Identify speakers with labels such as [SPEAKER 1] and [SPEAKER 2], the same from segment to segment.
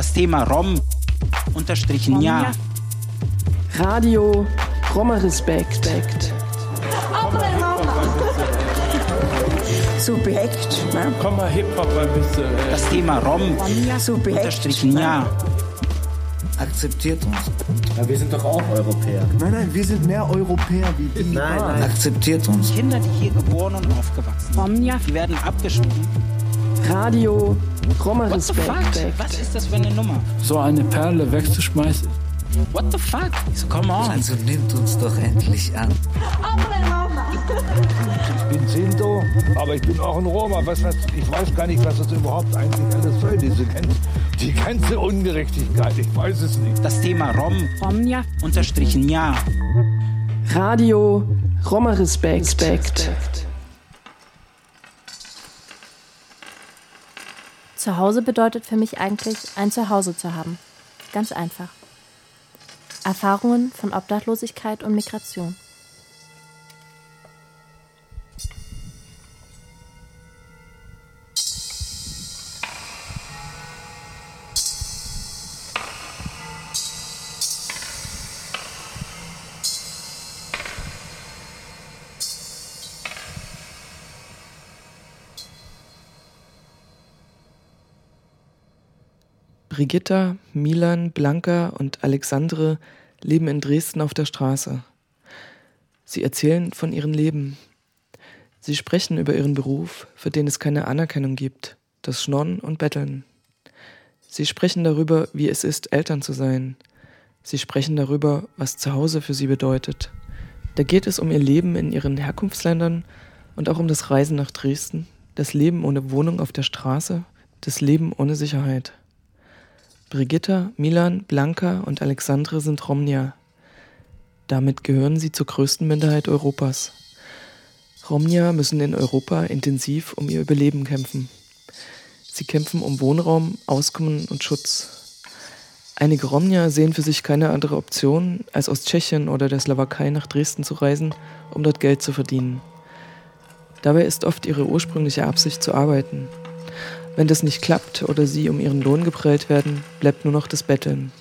[SPEAKER 1] Das Thema Rom unterstrichen ja.
[SPEAKER 2] Radio Roma Respekt.
[SPEAKER 3] Subjekt. Ne?
[SPEAKER 4] Komm mal Hip-Hop ein bisschen. Äh.
[SPEAKER 1] Das Thema Rom
[SPEAKER 3] Subjekt.
[SPEAKER 1] unterstrichen ja.
[SPEAKER 5] Akzeptiert uns.
[SPEAKER 6] Ja, wir sind doch auch Europäer.
[SPEAKER 7] Nein, nein, wir sind mehr Europäer wie die.
[SPEAKER 6] Nein, nein.
[SPEAKER 5] Akzeptiert uns.
[SPEAKER 1] Kinder, die hier geboren und aufgewachsen sind, die werden abgeschoben.
[SPEAKER 2] Radio Roma
[SPEAKER 1] What the fuck?
[SPEAKER 2] Respekt.
[SPEAKER 1] Was ist das für eine Nummer?
[SPEAKER 4] So eine Perle wegzuschmeißen.
[SPEAKER 1] What the fuck? So, come on.
[SPEAKER 5] Also nimmt uns doch endlich an.
[SPEAKER 8] Ich bin Sinto, aber ich bin auch ein Roma. Was, was, ich weiß gar nicht, was das überhaupt eigentlich alles soll, diese ganze, die ganze Ungerechtigkeit. Ich weiß es nicht.
[SPEAKER 1] Das Thema Rom unterstrichen ja.
[SPEAKER 2] Radio Roma Respekt.
[SPEAKER 9] Zuhause bedeutet für mich eigentlich, ein Zuhause zu haben. Ganz einfach. Erfahrungen von Obdachlosigkeit und Migration.
[SPEAKER 10] Brigitta, Milan, Blanca und Alexandre leben in Dresden auf der Straße. Sie erzählen von ihrem Leben. Sie sprechen über ihren Beruf, für den es keine Anerkennung gibt, das Schnorren und Betteln. Sie sprechen darüber, wie es ist, Eltern zu sein. Sie sprechen darüber, was Zuhause für sie bedeutet. Da geht es um ihr Leben in ihren Herkunftsländern und auch um das Reisen nach Dresden, das Leben ohne Wohnung auf der Straße, das Leben ohne Sicherheit. Brigitta, Milan, Blanca und Alexandre sind Romnia. Damit gehören sie zur größten Minderheit Europas. Romnia müssen in Europa intensiv um ihr Überleben kämpfen. Sie kämpfen um Wohnraum, Auskommen und Schutz. Einige Romnia sehen für sich keine andere Option, als aus Tschechien oder der Slowakei nach Dresden zu reisen, um dort Geld zu verdienen. Dabei ist oft ihre ursprüngliche Absicht zu arbeiten. Wenn das nicht klappt oder sie um ihren Lohn geprellt werden, bleibt nur noch das Betteln.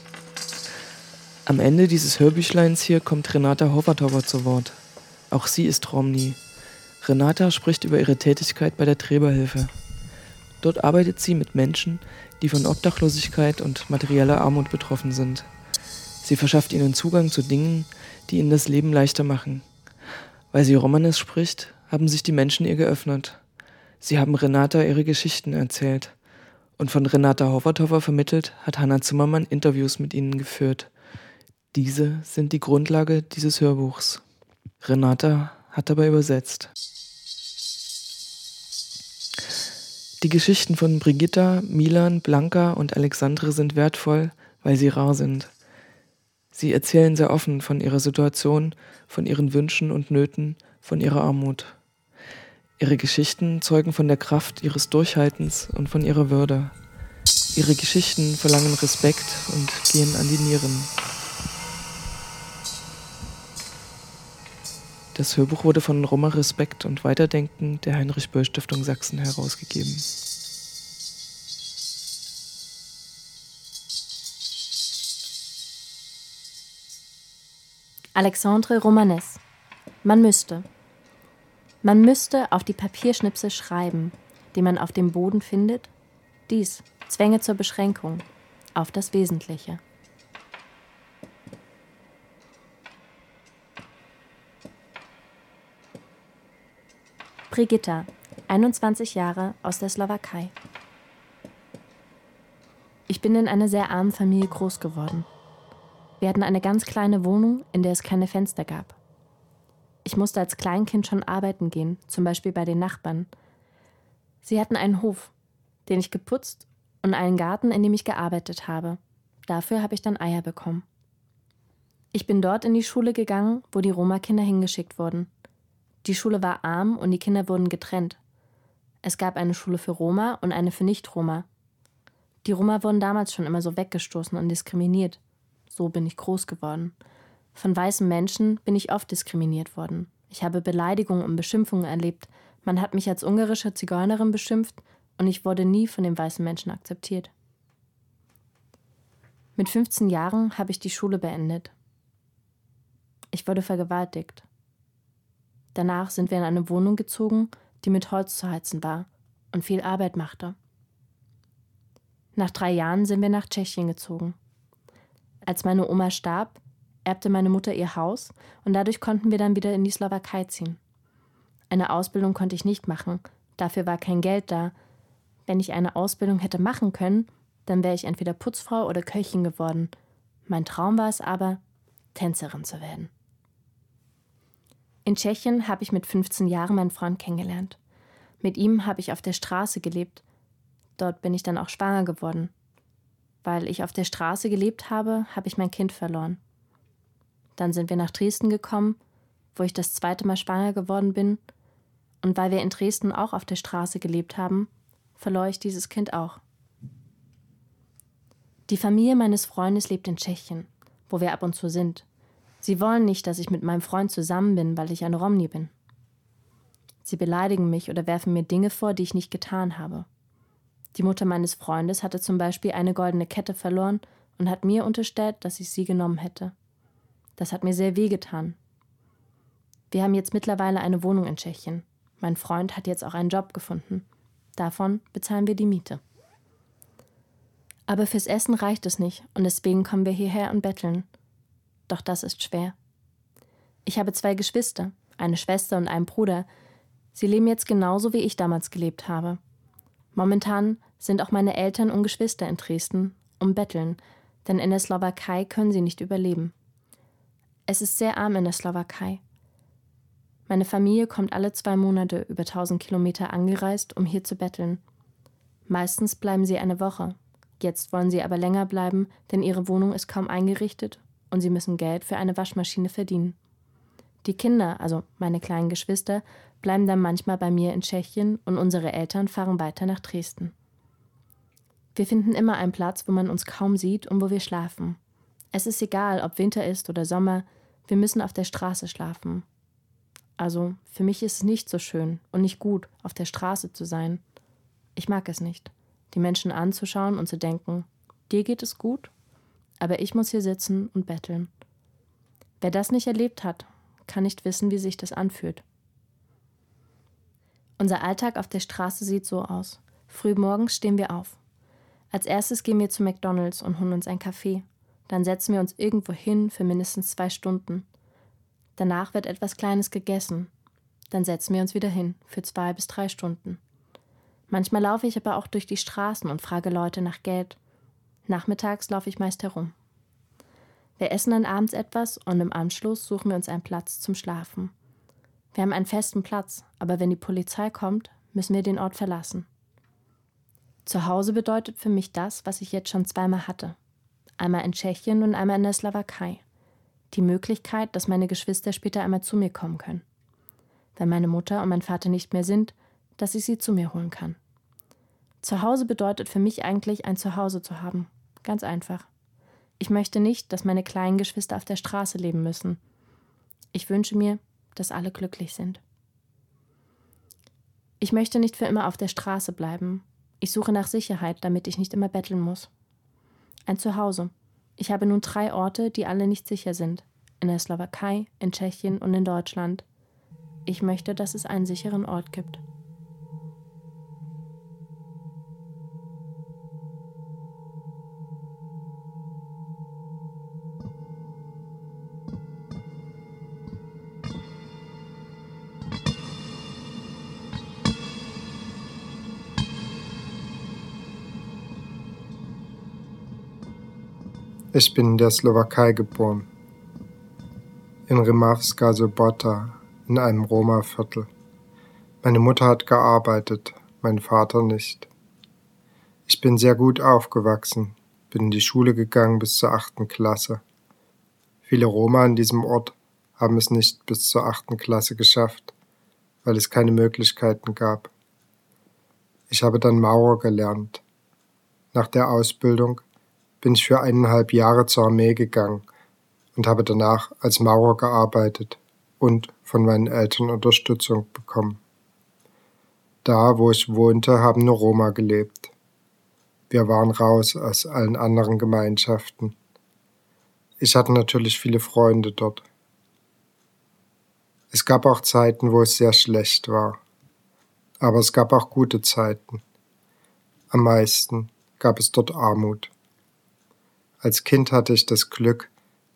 [SPEAKER 10] Am Ende dieses Hörbüchleins hier kommt Renata Hovertover zu Wort. Auch sie ist Romni. Renata spricht über ihre Tätigkeit bei der Träberhilfe. Dort arbeitet sie mit Menschen, die von Obdachlosigkeit und materieller Armut betroffen sind. Sie verschafft ihnen Zugang zu Dingen, die ihnen das Leben leichter machen. Weil sie Romanes spricht, haben sich die Menschen ihr geöffnet. Sie haben Renata ihre Geschichten erzählt. Und von Renata Hovertover vermittelt hat Hanna Zimmermann Interviews mit ihnen geführt. Diese sind die Grundlage dieses Hörbuchs. Renata hat dabei übersetzt. Die Geschichten von Brigitta, Milan, Blanca und Alexandre sind wertvoll, weil sie rar sind. Sie erzählen sehr offen von ihrer Situation, von ihren Wünschen und Nöten, von ihrer Armut. Ihre Geschichten zeugen von der Kraft ihres Durchhaltens und von ihrer Würde. Ihre Geschichten verlangen Respekt und gehen an die Nieren. Das Hörbuch wurde von Roma Respekt und Weiterdenken der Heinrich Böll Stiftung Sachsen herausgegeben.
[SPEAKER 9] Alexandre Romanes. Man müsste. Man müsste auf die Papierschnipsel schreiben, die man auf dem Boden findet. Dies zwänge zur Beschränkung auf das Wesentliche. Brigitta, 21 Jahre, aus der Slowakei. Ich bin in einer sehr armen Familie groß geworden. Wir hatten eine ganz kleine Wohnung, in der es keine Fenster gab. Ich musste als Kleinkind schon arbeiten gehen, zum Beispiel bei den Nachbarn. Sie hatten einen Hof, den ich geputzt und einen Garten, in dem ich gearbeitet habe. Dafür habe ich dann Eier bekommen. Ich bin dort in die Schule gegangen, wo die Roma-Kinder hingeschickt wurden. Die Schule war arm und die Kinder wurden getrennt. Es gab eine Schule für Roma und eine für Nicht-Roma. Die Roma wurden damals schon immer so weggestoßen und diskriminiert. So bin ich groß geworden. Von weißen Menschen bin ich oft diskriminiert worden. Ich habe Beleidigungen und Beschimpfungen erlebt. Man hat mich als ungarische Zigeunerin beschimpft und ich wurde nie von den weißen Menschen akzeptiert. Mit 15 Jahren habe ich die Schule beendet. Ich wurde vergewaltigt. Danach sind wir in eine Wohnung gezogen, die mit Holz zu heizen war und viel Arbeit machte. Nach drei Jahren sind wir nach Tschechien gezogen. Als meine Oma starb, erbte meine Mutter ihr Haus und dadurch konnten wir dann wieder in die Slowakei ziehen. Eine Ausbildung konnte ich nicht machen, dafür war kein Geld da. Wenn ich eine Ausbildung hätte machen können, dann wäre ich entweder Putzfrau oder Köchin geworden. Mein Traum war es aber, Tänzerin zu werden. In Tschechien habe ich mit 15 Jahren meinen Freund kennengelernt. Mit ihm habe ich auf der Straße gelebt. Dort bin ich dann auch schwanger geworden. Weil ich auf der Straße gelebt habe, habe ich mein Kind verloren. Dann sind wir nach Dresden gekommen, wo ich das zweite Mal schwanger geworden bin. Und weil wir in Dresden auch auf der Straße gelebt haben, verlor ich dieses Kind auch. Die Familie meines Freundes lebt in Tschechien, wo wir ab und zu sind. Sie wollen nicht, dass ich mit meinem Freund zusammen bin, weil ich ein Romni bin. Sie beleidigen mich oder werfen mir Dinge vor, die ich nicht getan habe. Die Mutter meines Freundes hatte zum Beispiel eine goldene Kette verloren und hat mir unterstellt, dass ich sie genommen hätte. Das hat mir sehr wehgetan. Wir haben jetzt mittlerweile eine Wohnung in Tschechien. Mein Freund hat jetzt auch einen Job gefunden. Davon bezahlen wir die Miete. Aber fürs Essen reicht es nicht und deswegen kommen wir hierher und betteln. Doch das ist schwer. Ich habe zwei Geschwister, eine Schwester und einen Bruder. Sie leben jetzt genauso, wie ich damals gelebt habe. Momentan sind auch meine Eltern und Geschwister in Dresden um betteln, denn in der Slowakei können sie nicht überleben. Es ist sehr arm in der Slowakei. Meine Familie kommt alle zwei Monate über 1000 Kilometer angereist, um hier zu betteln. Meistens bleiben sie eine Woche. Jetzt wollen sie aber länger bleiben, denn ihre Wohnung ist kaum eingerichtet und sie müssen Geld für eine Waschmaschine verdienen. Die Kinder, also meine kleinen Geschwister, bleiben dann manchmal bei mir in Tschechien und unsere Eltern fahren weiter nach Dresden. Wir finden immer einen Platz, wo man uns kaum sieht und wo wir schlafen. Es ist egal, ob Winter ist oder Sommer, wir müssen auf der Straße schlafen. Also, für mich ist es nicht so schön und nicht gut, auf der Straße zu sein. Ich mag es nicht, die Menschen anzuschauen und zu denken, dir geht es gut aber ich muss hier sitzen und betteln. Wer das nicht erlebt hat, kann nicht wissen, wie sich das anfühlt. Unser Alltag auf der Straße sieht so aus. Frühmorgens stehen wir auf. Als erstes gehen wir zu McDonalds und holen uns einen Kaffee. Dann setzen wir uns irgendwo hin für mindestens zwei Stunden. Danach wird etwas Kleines gegessen. Dann setzen wir uns wieder hin für zwei bis drei Stunden. Manchmal laufe ich aber auch durch die Straßen und frage Leute nach Geld Nachmittags laufe ich meist herum. Wir essen dann abends etwas und im Anschluss suchen wir uns einen Platz zum Schlafen. Wir haben einen festen Platz, aber wenn die Polizei kommt, müssen wir den Ort verlassen. Zu Hause bedeutet für mich das, was ich jetzt schon zweimal hatte. Einmal in Tschechien und einmal in der Slowakei. Die Möglichkeit, dass meine Geschwister später einmal zu mir kommen können. Wenn meine Mutter und mein Vater nicht mehr sind, dass ich sie zu mir holen kann. Zu Hause bedeutet für mich eigentlich ein Zuhause zu haben, Ganz einfach. Ich möchte nicht, dass meine kleinen Geschwister auf der Straße leben müssen. Ich wünsche mir, dass alle glücklich sind. Ich möchte nicht für immer auf der Straße bleiben. Ich suche nach Sicherheit, damit ich nicht immer betteln muss. Ein Zuhause. Ich habe nun drei Orte, die alle nicht sicher sind. In der Slowakei, in Tschechien und in Deutschland. Ich möchte, dass es einen sicheren Ort gibt.
[SPEAKER 11] Ich bin in der Slowakei geboren, in Rimavska Sobota, in einem Roma-Viertel. Meine Mutter hat gearbeitet, mein Vater nicht. Ich bin sehr gut aufgewachsen, bin in die Schule gegangen bis zur achten Klasse. Viele Roma in diesem Ort haben es nicht bis zur achten Klasse geschafft, weil es keine Möglichkeiten gab. Ich habe dann Maurer gelernt. Nach der Ausbildung bin ich für eineinhalb Jahre zur Armee gegangen und habe danach als Maurer gearbeitet und von meinen Eltern Unterstützung bekommen. Da, wo ich wohnte, haben nur Roma gelebt. Wir waren raus aus allen anderen Gemeinschaften Ich hatte natürlich viele Freunde dort. Es gab auch Zeiten, wo es sehr schlecht war. Aber es gab auch gute Zeiten. Am meisten gab es dort Armut. Als Kind hatte ich das Glück,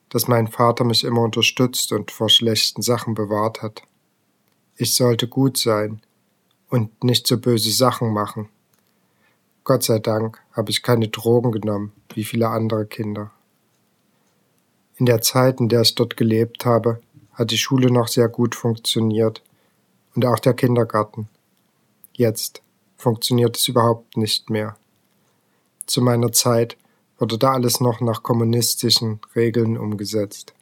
[SPEAKER 11] dass mein Vater mich immer unterstützt und vor schlechten Sachen bewahrt hat. Ich sollte gut sein und nicht so böse Sachen machen. Gott sei Dank habe ich keine Drogen genommen, wie viele andere Kinder. In der Zeit, in der ich dort gelebt habe, hat die Schule noch sehr gut funktioniert und auch der Kindergarten. Jetzt funktioniert es überhaupt nicht mehr. Zu meiner Zeit wurde da alles noch nach kommunistischen Regeln umgesetzt.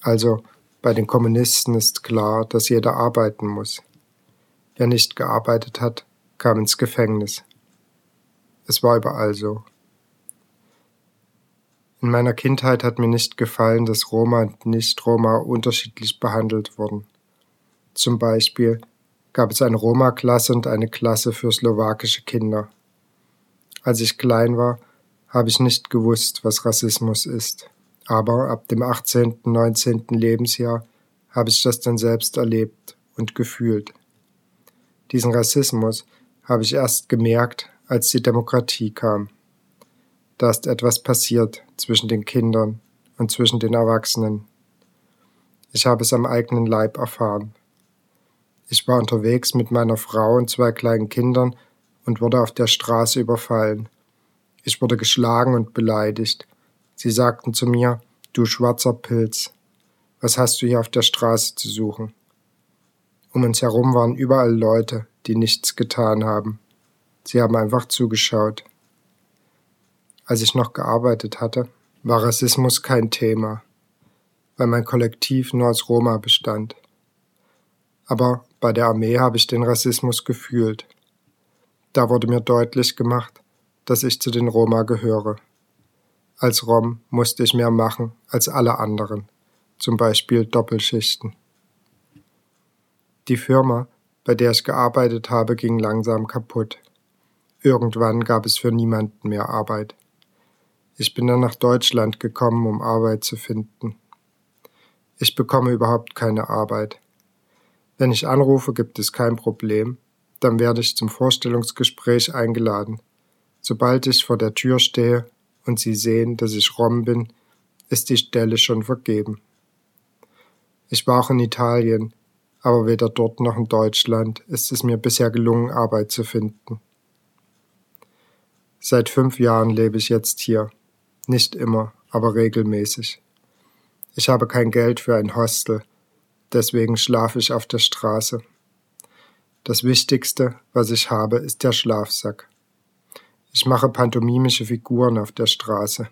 [SPEAKER 11] Also bei den Kommunisten ist klar, dass jeder arbeiten muss. Wer nicht gearbeitet hat, kam ins Gefängnis. Es war überall so. In meiner Kindheit hat mir nicht gefallen, dass Roma und Nicht-Roma unterschiedlich behandelt wurden. Zum Beispiel gab es eine Roma-Klasse und eine Klasse für slowakische Kinder. Als ich klein war, habe ich nicht gewusst, was Rassismus ist. Aber ab dem 18., 19. Lebensjahr habe ich das dann selbst erlebt und gefühlt. Diesen Rassismus habe ich erst gemerkt, als die Demokratie kam. Da ist etwas passiert zwischen den Kindern und zwischen den Erwachsenen. Ich habe es am eigenen Leib erfahren. Ich war unterwegs mit meiner Frau und zwei kleinen Kindern und wurde auf der Straße überfallen. Ich wurde geschlagen und beleidigt. Sie sagten zu mir, du schwarzer Pilz, was hast du hier auf der Straße zu suchen? Um uns herum waren überall Leute, die nichts getan haben. Sie haben einfach zugeschaut. Als ich noch gearbeitet hatte, war Rassismus kein Thema, weil mein Kollektiv nur aus Roma bestand. Aber bei der Armee habe ich den Rassismus gefühlt. Da wurde mir deutlich gemacht, dass ich zu den Roma gehöre. Als Rom musste ich mehr machen als alle anderen, zum Beispiel Doppelschichten. Die Firma, bei der ich gearbeitet habe, ging langsam kaputt. Irgendwann gab es für niemanden mehr Arbeit. Ich bin dann nach Deutschland gekommen, um Arbeit zu finden. Ich bekomme überhaupt keine Arbeit. Wenn ich anrufe, gibt es kein Problem. Dann werde ich zum Vorstellungsgespräch eingeladen. Sobald ich vor der Tür stehe und Sie sehen, dass ich Rom bin, ist die Stelle schon vergeben. Ich war auch in Italien, aber weder dort noch in Deutschland ist es mir bisher gelungen, Arbeit zu finden. Seit fünf Jahren lebe ich jetzt hier. Nicht immer, aber regelmäßig. Ich habe kein Geld für ein Hostel, deswegen schlafe ich auf der Straße. Das Wichtigste, was ich habe, ist der Schlafsack. Ich mache pantomimische Figuren auf der Straße.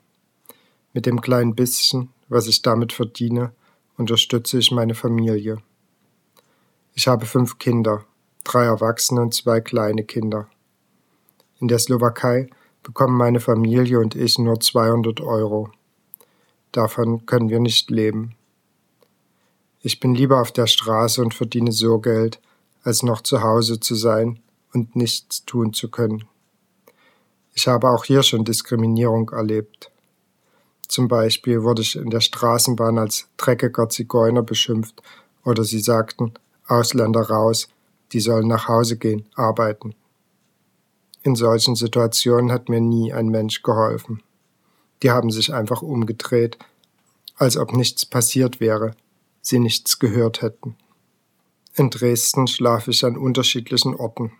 [SPEAKER 11] Mit dem kleinen bisschen, was ich damit verdiene, unterstütze ich meine Familie. Ich habe fünf Kinder, drei Erwachsene und zwei kleine Kinder. In der Slowakei bekommen meine Familie und ich nur 200 Euro. Davon können wir nicht leben. Ich bin lieber auf der Straße und verdiene so Geld, als noch zu Hause zu sein und nichts tun zu können. Ich habe auch hier schon Diskriminierung erlebt. Zum Beispiel wurde ich in der Straßenbahn als dreckiger Zigeuner beschimpft oder sie sagten, Ausländer raus, die sollen nach Hause gehen, arbeiten. In solchen Situationen hat mir nie ein Mensch geholfen. Die haben sich einfach umgedreht, als ob nichts passiert wäre, sie nichts gehört hätten. In Dresden schlafe ich an unterschiedlichen Orten.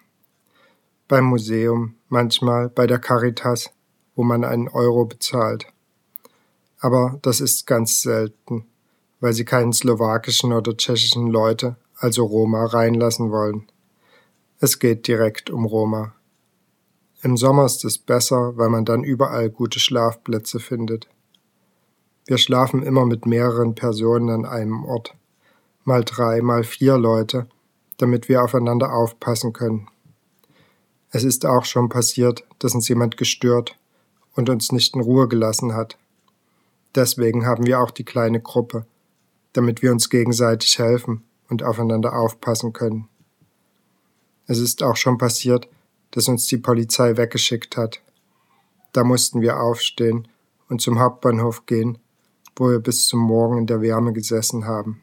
[SPEAKER 11] Beim Museum, manchmal bei der Caritas, wo man einen Euro bezahlt. Aber das ist ganz selten, weil sie keinen slowakischen oder tschechischen Leute, also Roma, reinlassen wollen. Es geht direkt um Roma. Im Sommer ist es besser, weil man dann überall gute Schlafplätze findet. Wir schlafen immer mit mehreren Personen an einem Ort, mal drei, mal vier Leute, damit wir aufeinander aufpassen können. Es ist auch schon passiert, dass uns jemand gestört und uns nicht in Ruhe gelassen hat. Deswegen haben wir auch die kleine Gruppe, damit wir uns gegenseitig helfen und aufeinander aufpassen können. Es ist auch schon passiert, dass uns die Polizei weggeschickt hat. Da mussten wir aufstehen und zum Hauptbahnhof gehen, wo wir bis zum Morgen in der Wärme gesessen haben.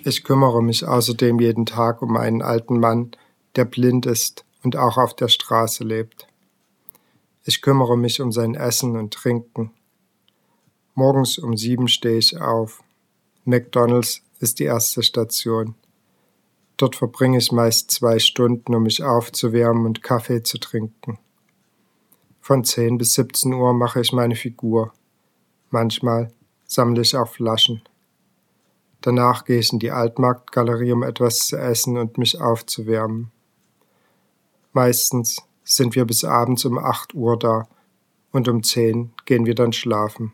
[SPEAKER 11] Ich kümmere mich außerdem jeden Tag um einen alten Mann, der blind ist und auch auf der Straße lebt. Ich kümmere mich um sein Essen und Trinken. Morgens um sieben stehe ich auf. McDonald's ist die erste Station. Dort verbringe ich meist zwei Stunden, um mich aufzuwärmen und Kaffee zu trinken. Von 10 bis 17 Uhr mache ich meine Figur. Manchmal sammle ich auch Flaschen. Danach gehe ich in die Altmarktgalerie, um etwas zu essen und mich aufzuwärmen. Meistens sind wir bis abends um 8 Uhr da und um 10 gehen wir dann schlafen.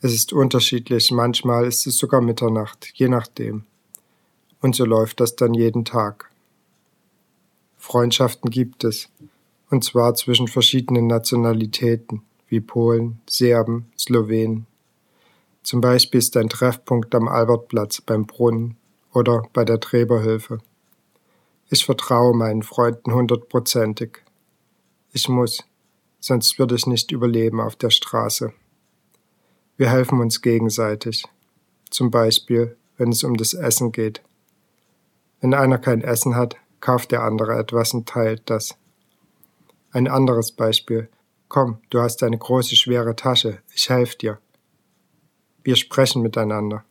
[SPEAKER 11] Es ist unterschiedlich, manchmal ist es sogar Mitternacht, je nachdem. Und so läuft das dann jeden Tag. Freundschaften gibt es, und zwar zwischen verschiedenen Nationalitäten wie Polen, Serben, Slowenen. Zum Beispiel ist ein Treffpunkt am Albertplatz beim Brunnen oder bei der Träberhilfe. Ich vertraue meinen Freunden hundertprozentig. Ich muss, sonst würde ich nicht überleben auf der Straße. Wir helfen uns gegenseitig. Zum Beispiel, wenn es um das Essen geht. Wenn einer kein Essen hat, kauft der andere etwas und teilt das. Ein anderes Beispiel. Komm, du hast eine große, schwere Tasche, ich helfe dir. Wir sprechen miteinander.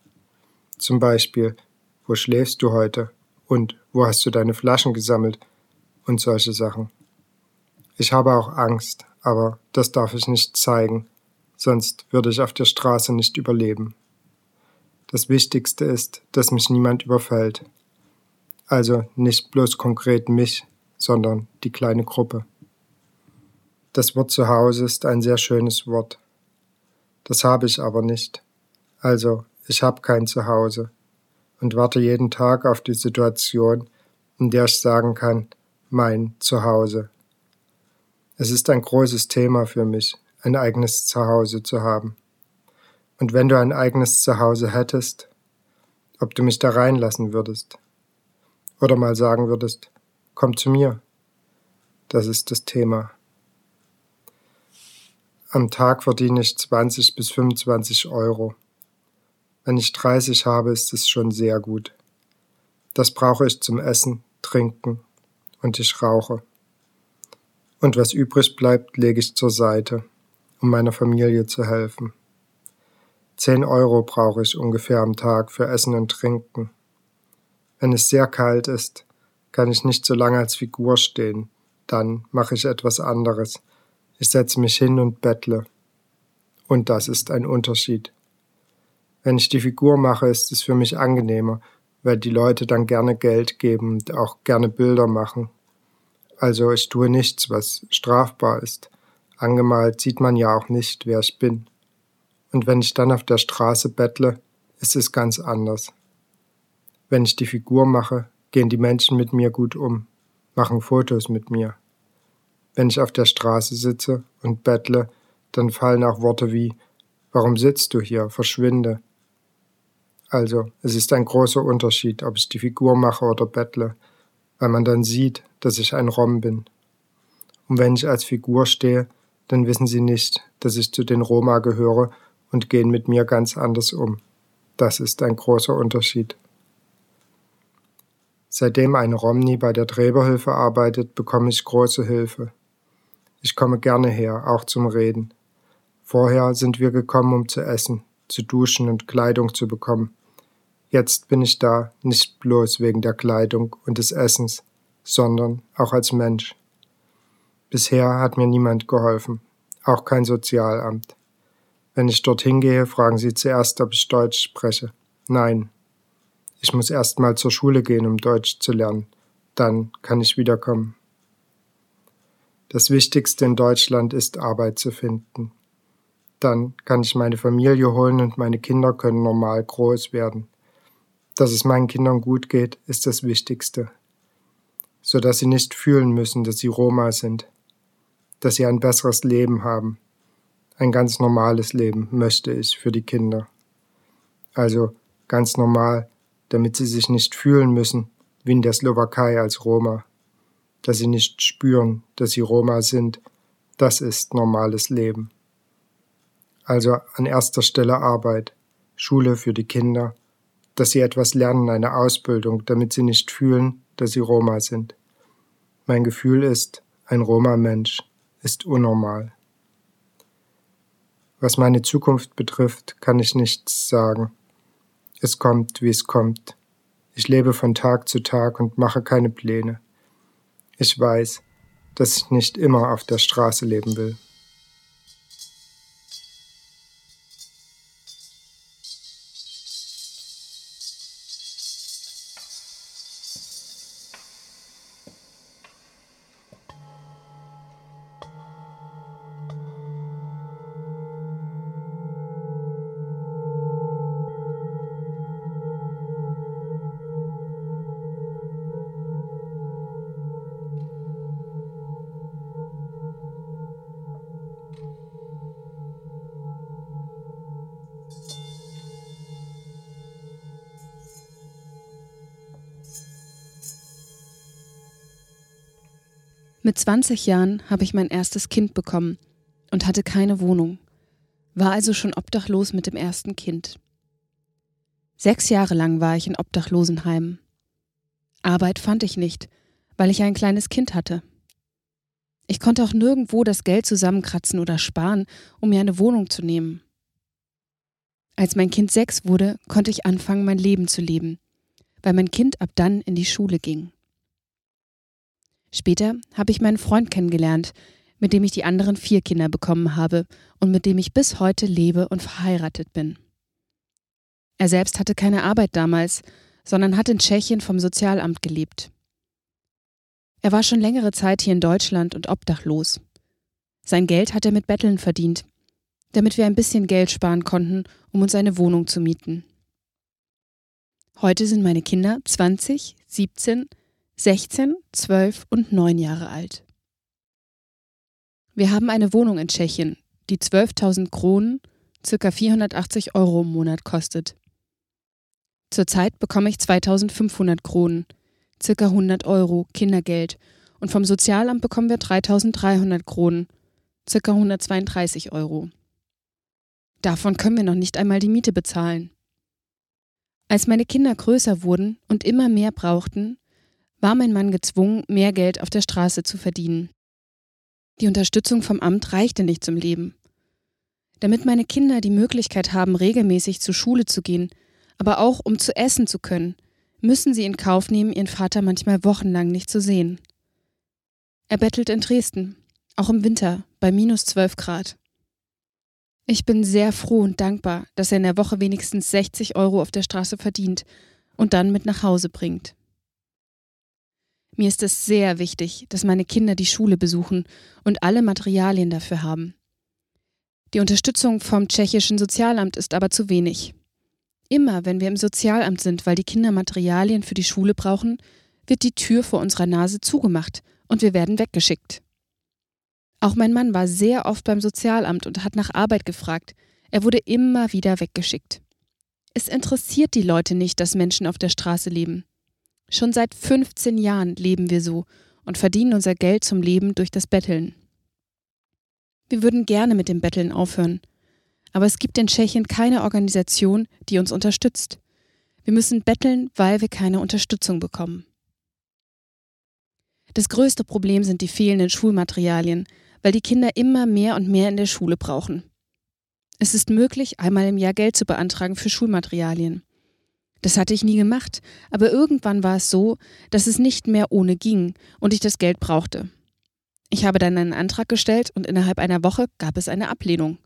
[SPEAKER 11] Zum Beispiel, wo schläfst du heute? Und wo hast du deine Flaschen gesammelt? Und solche Sachen. Ich habe auch Angst, aber das darf ich nicht zeigen, sonst würde ich auf der Straße nicht überleben. Das Wichtigste ist, dass mich niemand überfällt. Also nicht bloß konkret mich, sondern die kleine Gruppe. Das Wort Zuhause ist ein sehr schönes Wort. Das habe ich aber nicht. Also, ich habe kein Zuhause und warte jeden Tag auf die Situation, in der ich sagen kann, mein Zuhause. Es ist ein großes Thema für mich, ein eigenes Zuhause zu haben. Und wenn du ein eigenes Zuhause hättest, ob du mich da reinlassen würdest. Oder mal sagen würdest, komm zu mir. Das ist das Thema. Am Tag verdiene ich 20 bis 25 Euro. Wenn ich 30 habe, ist es schon sehr gut. Das brauche ich zum Essen, Trinken und ich rauche. Und was übrig bleibt, lege ich zur Seite um meiner Familie zu helfen. Zehn Euro brauche ich ungefähr am Tag für Essen und Trinken. Wenn es sehr kalt ist, kann ich nicht so lange als Figur stehen. Dann mache ich etwas anderes. Ich setze mich hin und bettle. Und das ist ein Unterschied. Wenn ich die Figur mache, ist es für mich angenehmer, weil die Leute dann gerne Geld geben und auch gerne Bilder machen. Also ich tue nichts, was strafbar ist. Angemalt sieht man ja auch nicht, wer ich bin. Und wenn ich dann auf der Straße bettle, ist es ganz anders. Wenn ich die Figur mache, gehen die Menschen mit mir gut um, machen Fotos mit mir. Wenn ich auf der Straße sitze und bettle, dann fallen auch Worte wie Warum sitzt du hier? Verschwinde. Also, es ist ein großer Unterschied, ob ich die Figur mache oder bettle, weil man dann sieht, dass ich ein Rom bin. Und wenn ich als Figur stehe, dann wissen sie nicht, dass ich zu den Roma gehöre und gehen mit mir ganz anders um. Das ist ein großer Unterschied. Seitdem eine Romney bei der Träberhilfe arbeitet, bekomme ich große Hilfe. Ich komme gerne her, auch zum Reden. Vorher sind wir gekommen, um zu essen, zu duschen und Kleidung zu bekommen. Jetzt bin ich da, nicht bloß wegen der Kleidung und des Essens, sondern auch als Mensch. Bisher hat mir niemand geholfen, auch kein Sozialamt. Wenn ich dorthin gehe, fragen sie zuerst, ob ich Deutsch spreche. Nein. Ich muss erst mal zur Schule gehen, um Deutsch zu lernen. Dann kann ich wiederkommen. Das Wichtigste in Deutschland ist Arbeit zu finden. Dann kann ich meine Familie holen und meine Kinder können normal groß werden. Dass es meinen Kindern gut geht, ist das Wichtigste. So dass sie nicht fühlen müssen, dass sie Roma sind dass sie ein besseres Leben haben. Ein ganz normales Leben möchte ich für die Kinder. Also ganz normal, damit sie sich nicht fühlen müssen wie in der Slowakei als Roma. Dass sie nicht spüren, dass sie Roma sind, das ist normales Leben. Also an erster Stelle Arbeit, Schule für die Kinder, dass sie etwas lernen, eine Ausbildung, damit sie nicht fühlen, dass sie Roma sind. Mein Gefühl ist, ein Roma-Mensch ist unnormal. Was meine Zukunft betrifft, kann ich nichts sagen. Es kommt, wie es kommt. Ich lebe von Tag zu Tag und mache keine Pläne. Ich weiß, dass ich nicht immer auf der Straße leben will.
[SPEAKER 12] Mit 20 Jahren habe ich mein erstes Kind bekommen und hatte keine Wohnung, war also schon obdachlos mit dem ersten Kind. Sechs Jahre lang war ich in Obdachlosenheimen. Arbeit fand ich nicht, weil ich ein kleines Kind hatte. Ich konnte auch nirgendwo das Geld zusammenkratzen oder sparen, um mir eine Wohnung zu nehmen. Als mein Kind sechs wurde, konnte ich anfangen, mein Leben zu leben, weil mein Kind ab dann in die Schule ging. Später habe ich meinen Freund kennengelernt, mit dem ich die anderen vier Kinder bekommen habe und mit dem ich bis heute lebe und verheiratet bin. Er selbst hatte keine Arbeit damals, sondern hat in Tschechien vom Sozialamt gelebt. Er war schon längere Zeit hier in Deutschland und obdachlos. Sein Geld hat er mit Betteln verdient, damit wir ein bisschen Geld sparen konnten, um uns eine Wohnung zu mieten. Heute sind meine Kinder 20, 17, 16, 12 und 9 Jahre alt. Wir haben eine Wohnung in Tschechien, die 12.000 Kronen, ca. 480 Euro im Monat kostet. Zurzeit bekomme ich 2.500 Kronen, ca. 100 Euro Kindergeld und vom Sozialamt bekommen wir 3.300 Kronen, ca. 132 Euro. Davon können wir noch nicht einmal die Miete bezahlen. Als meine Kinder größer wurden und immer mehr brauchten, war mein Mann gezwungen, mehr Geld auf der Straße zu verdienen. Die Unterstützung vom Amt reichte nicht zum Leben. Damit meine Kinder die Möglichkeit haben, regelmäßig zur Schule zu gehen, aber auch um zu essen zu können, müssen sie in Kauf nehmen, ihren Vater manchmal wochenlang nicht zu sehen. Er bettelt in Dresden, auch im Winter, bei minus 12 Grad. Ich bin sehr froh und dankbar, dass er in der Woche wenigstens 60 Euro auf der Straße verdient und dann mit nach Hause bringt. Mir ist es sehr wichtig, dass meine Kinder die Schule besuchen und alle Materialien dafür haben. Die Unterstützung vom tschechischen Sozialamt ist aber zu wenig. Immer wenn wir im Sozialamt sind, weil die Kinder Materialien für die Schule brauchen, wird die Tür vor unserer Nase zugemacht und wir werden weggeschickt. Auch mein Mann war sehr oft beim Sozialamt und hat nach Arbeit gefragt. Er wurde immer wieder weggeschickt. Es interessiert die Leute nicht, dass Menschen auf der Straße leben. Schon seit 15 Jahren leben wir so und verdienen unser Geld zum Leben durch das Betteln. Wir würden gerne mit dem Betteln aufhören, aber es gibt in Tschechien keine Organisation, die uns unterstützt. Wir müssen betteln, weil wir keine Unterstützung bekommen. Das größte Problem sind die fehlenden Schulmaterialien, weil die Kinder immer mehr und mehr in der Schule brauchen. Es ist möglich, einmal im Jahr Geld zu beantragen für Schulmaterialien. Das hatte ich nie gemacht, aber irgendwann war es so, dass es nicht mehr ohne ging und ich das Geld brauchte. Ich habe dann einen Antrag gestellt und innerhalb einer Woche gab es eine Ablehnung.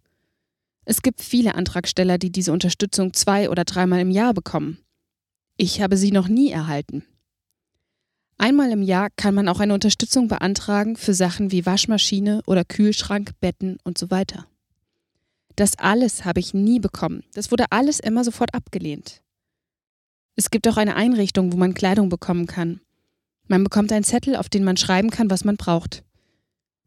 [SPEAKER 12] Es gibt viele Antragsteller, die diese Unterstützung zwei oder dreimal im Jahr bekommen. Ich habe sie noch nie erhalten. Einmal im Jahr kann man auch eine Unterstützung beantragen für Sachen wie Waschmaschine oder Kühlschrank, Betten und so weiter. Das alles habe ich nie bekommen. Das wurde alles immer sofort abgelehnt. Es gibt auch eine Einrichtung, wo man Kleidung bekommen kann. Man bekommt einen Zettel, auf den man schreiben kann, was man braucht.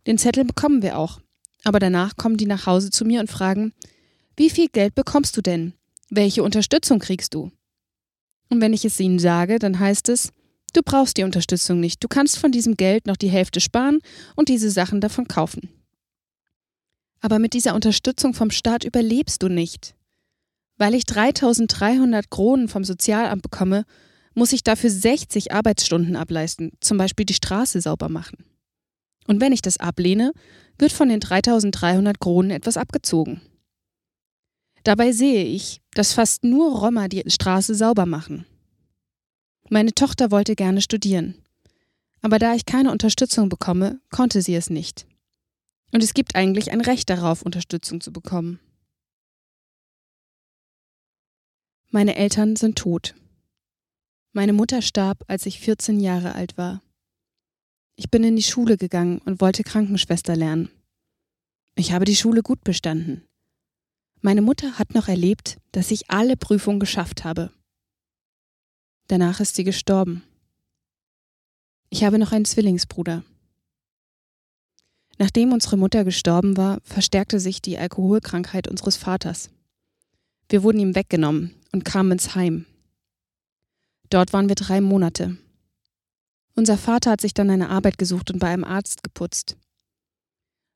[SPEAKER 12] Den Zettel bekommen wir auch. Aber danach kommen die nach Hause zu mir und fragen, wie viel Geld bekommst du denn? Welche Unterstützung kriegst du? Und wenn ich es ihnen sage, dann heißt es, du brauchst die Unterstützung nicht, du kannst von diesem Geld noch die Hälfte sparen und diese Sachen davon kaufen. Aber mit dieser Unterstützung vom Staat überlebst du nicht. Weil ich 3300 Kronen vom Sozialamt bekomme, muss ich dafür 60 Arbeitsstunden ableisten, zum Beispiel die Straße sauber machen. Und wenn ich das ablehne, wird von den 3300 Kronen etwas abgezogen. Dabei sehe ich, dass fast nur Roma die Straße sauber machen. Meine Tochter wollte gerne studieren. Aber da ich keine Unterstützung bekomme, konnte sie es nicht. Und es gibt eigentlich ein Recht darauf, Unterstützung zu bekommen. Meine Eltern sind tot. Meine Mutter starb, als ich 14 Jahre alt war. Ich bin in die Schule gegangen und wollte Krankenschwester lernen. Ich habe die Schule gut bestanden. Meine Mutter hat noch erlebt, dass ich alle Prüfungen geschafft habe. Danach ist sie gestorben. Ich habe noch einen Zwillingsbruder. Nachdem unsere Mutter gestorben war, verstärkte sich die Alkoholkrankheit unseres Vaters. Wir wurden ihm weggenommen und kamen ins Heim. Dort waren wir drei Monate. Unser Vater hat sich dann eine Arbeit gesucht und bei einem Arzt geputzt.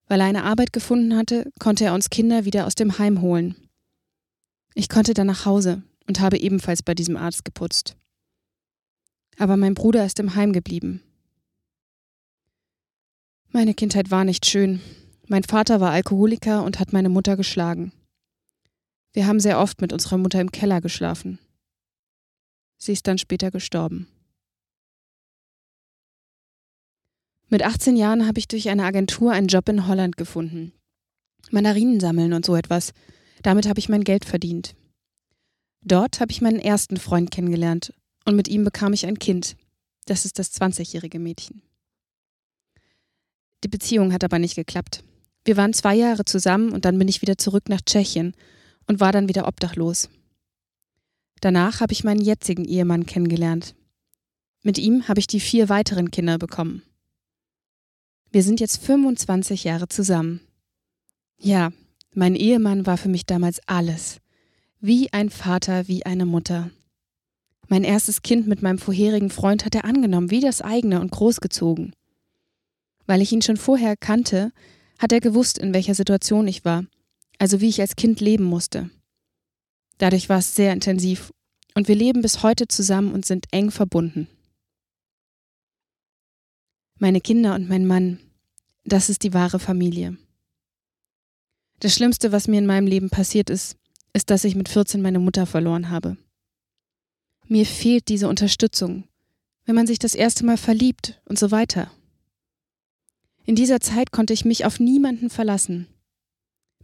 [SPEAKER 12] Weil er eine Arbeit gefunden hatte, konnte er uns Kinder wieder aus dem Heim holen. Ich konnte dann nach Hause und habe ebenfalls bei diesem Arzt geputzt. Aber mein Bruder ist im Heim geblieben. Meine Kindheit war nicht schön. Mein Vater war Alkoholiker und hat meine Mutter geschlagen. Wir haben sehr oft mit unserer Mutter im Keller geschlafen. Sie ist dann später gestorben. Mit 18 Jahren habe ich durch eine Agentur einen Job in Holland gefunden. Mandarinen sammeln und so etwas. Damit habe ich mein Geld verdient. Dort habe ich meinen ersten Freund kennengelernt und mit ihm bekam ich ein Kind. Das ist das 20-jährige Mädchen. Die Beziehung hat aber nicht geklappt. Wir waren zwei Jahre zusammen und dann bin ich wieder zurück nach Tschechien und war dann wieder obdachlos. Danach habe ich meinen jetzigen Ehemann kennengelernt. Mit ihm habe ich die vier weiteren Kinder bekommen. Wir sind jetzt 25 Jahre zusammen. Ja, mein Ehemann war für mich damals alles. Wie ein Vater, wie eine Mutter. Mein erstes Kind mit meinem vorherigen Freund hat er angenommen, wie das eigene und großgezogen. Weil ich ihn schon vorher kannte, hat er gewusst, in welcher Situation ich war, also wie ich als Kind leben musste. Dadurch war es sehr intensiv und wir leben bis heute zusammen und sind eng verbunden. Meine Kinder und mein Mann, das ist die wahre Familie. Das Schlimmste, was mir in meinem Leben passiert ist, ist, dass ich mit 14 meine Mutter verloren habe. Mir fehlt diese Unterstützung, wenn man sich das erste Mal verliebt und so weiter. In dieser Zeit konnte ich mich auf niemanden verlassen.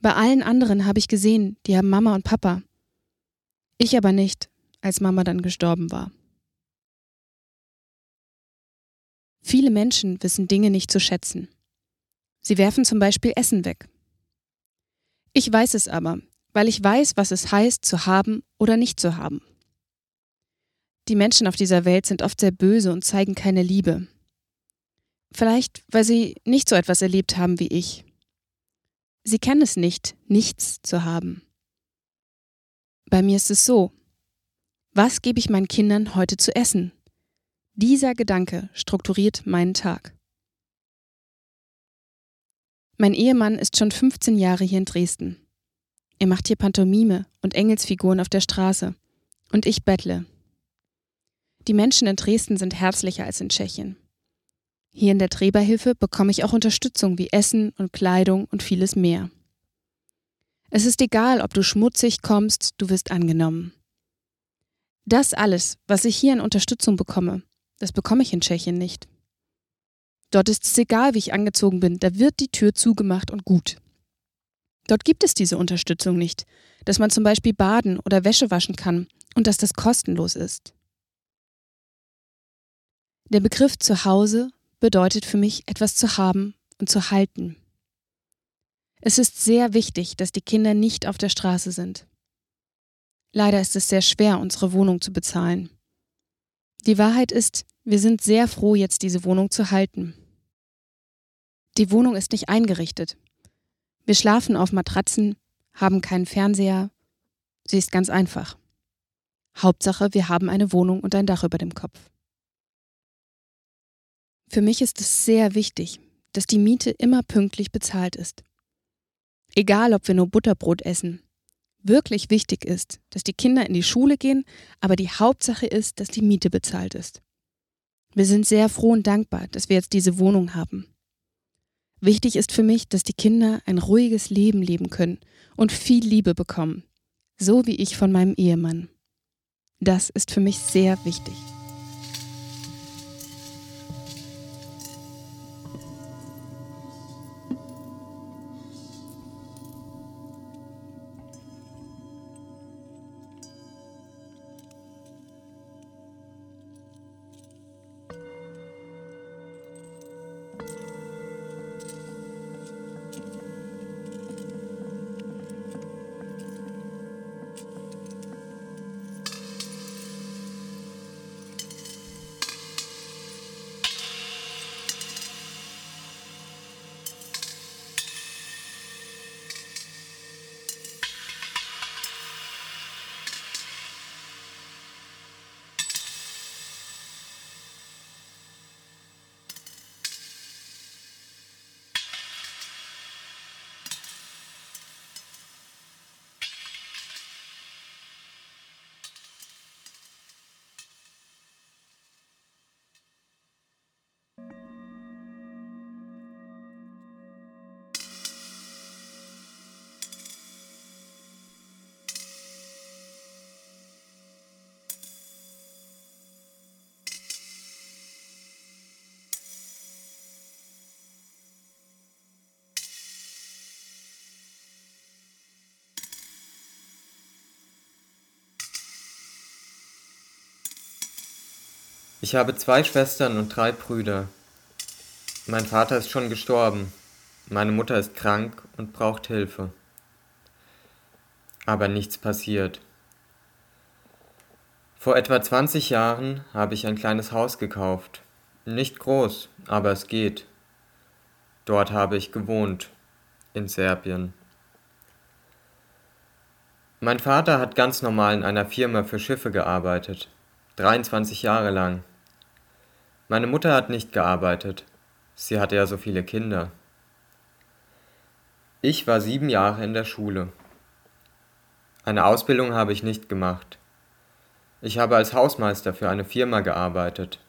[SPEAKER 12] Bei allen anderen habe ich gesehen, die haben Mama und Papa. Ich aber nicht, als Mama dann gestorben war. Viele Menschen wissen Dinge nicht zu schätzen. Sie werfen zum Beispiel Essen weg. Ich weiß es aber, weil ich weiß, was es heißt, zu haben oder nicht zu haben. Die Menschen auf dieser Welt sind oft sehr böse und zeigen keine Liebe. Vielleicht, weil sie nicht so etwas erlebt haben wie ich. Sie kennen es nicht, nichts zu haben. Bei mir ist es so. Was gebe ich meinen Kindern heute zu essen? Dieser Gedanke strukturiert meinen Tag. Mein Ehemann ist schon 15 Jahre hier in Dresden. Er macht hier Pantomime und Engelsfiguren auf der Straße. Und ich bettle. Die Menschen in Dresden sind herzlicher als in Tschechien. Hier in der Träberhilfe bekomme ich auch Unterstützung wie Essen und Kleidung und vieles mehr. Es ist egal, ob du schmutzig kommst, du wirst angenommen. Das alles, was ich hier an Unterstützung bekomme, das bekomme ich in Tschechien nicht. Dort ist es egal, wie ich angezogen bin, da wird die Tür zugemacht und gut. Dort gibt es diese Unterstützung nicht, dass man zum Beispiel baden oder Wäsche waschen kann und dass das kostenlos ist. Der Begriff Zuhause bedeutet für mich, etwas zu haben und zu halten. Es ist sehr wichtig, dass die Kinder nicht auf der Straße sind. Leider ist es sehr schwer, unsere Wohnung zu bezahlen. Die Wahrheit ist, wir sind sehr froh, jetzt diese Wohnung zu halten. Die Wohnung ist nicht eingerichtet. Wir schlafen auf Matratzen, haben keinen Fernseher. Sie ist ganz einfach. Hauptsache, wir haben eine Wohnung und ein Dach über dem Kopf. Für mich ist es sehr wichtig, dass die Miete immer pünktlich bezahlt ist. Egal, ob wir nur Butterbrot essen. Wirklich wichtig ist, dass die Kinder in die Schule gehen, aber die Hauptsache ist, dass die Miete bezahlt ist. Wir sind sehr froh und dankbar, dass wir jetzt diese Wohnung haben. Wichtig ist für mich, dass die Kinder ein ruhiges Leben leben können und viel Liebe bekommen, so wie ich von meinem Ehemann. Das ist für mich sehr wichtig.
[SPEAKER 13] Ich habe zwei Schwestern und drei Brüder. Mein Vater ist schon gestorben. Meine Mutter ist krank und braucht Hilfe. Aber nichts passiert. Vor etwa 20 Jahren habe ich ein kleines Haus gekauft. Nicht groß, aber es geht. Dort habe ich gewohnt, in Serbien. Mein Vater hat ganz normal in einer Firma für Schiffe gearbeitet, 23 Jahre lang. Meine Mutter hat nicht gearbeitet. Sie hatte ja so viele Kinder. Ich war sieben Jahre in der Schule. Eine Ausbildung habe ich nicht gemacht. Ich habe als Hausmeister für eine Firma gearbeitet.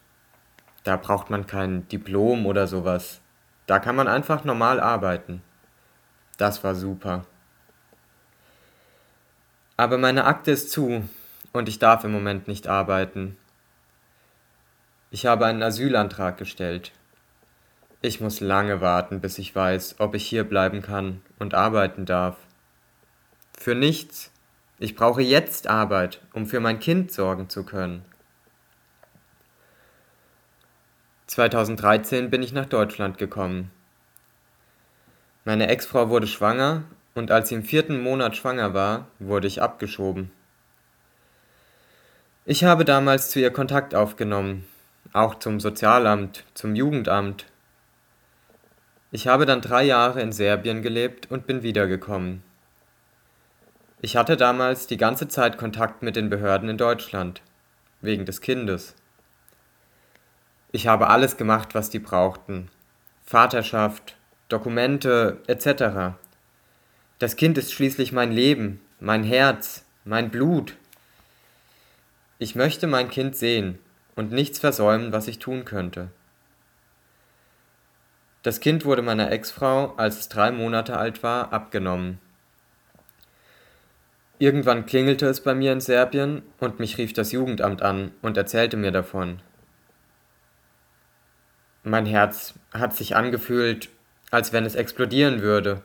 [SPEAKER 13] Da braucht man kein Diplom oder sowas. Da kann man einfach normal arbeiten. Das war super. Aber meine Akte ist zu und ich darf im Moment nicht arbeiten. Ich habe einen Asylantrag gestellt. Ich muss lange warten, bis ich weiß, ob ich hier bleiben kann und arbeiten darf. Für nichts. Ich brauche jetzt Arbeit, um für mein Kind sorgen zu können. 2013 bin ich nach Deutschland gekommen. Meine Ex-Frau wurde schwanger und als sie im vierten Monat schwanger war, wurde ich abgeschoben. Ich habe damals zu ihr Kontakt aufgenommen, auch zum Sozialamt, zum Jugendamt. Ich habe dann drei Jahre in Serbien gelebt und bin wiedergekommen. Ich hatte damals die ganze Zeit Kontakt mit den Behörden in Deutschland, wegen des Kindes. Ich habe alles gemacht, was die brauchten. Vaterschaft, Dokumente etc. Das Kind ist schließlich mein Leben, mein Herz, mein Blut. Ich möchte mein Kind sehen und nichts versäumen, was ich tun könnte. Das Kind wurde meiner Ex-Frau, als es drei Monate alt war, abgenommen. Irgendwann klingelte es bei mir in Serbien und mich rief das Jugendamt an und erzählte mir davon. Mein Herz hat sich angefühlt, als wenn es explodieren würde.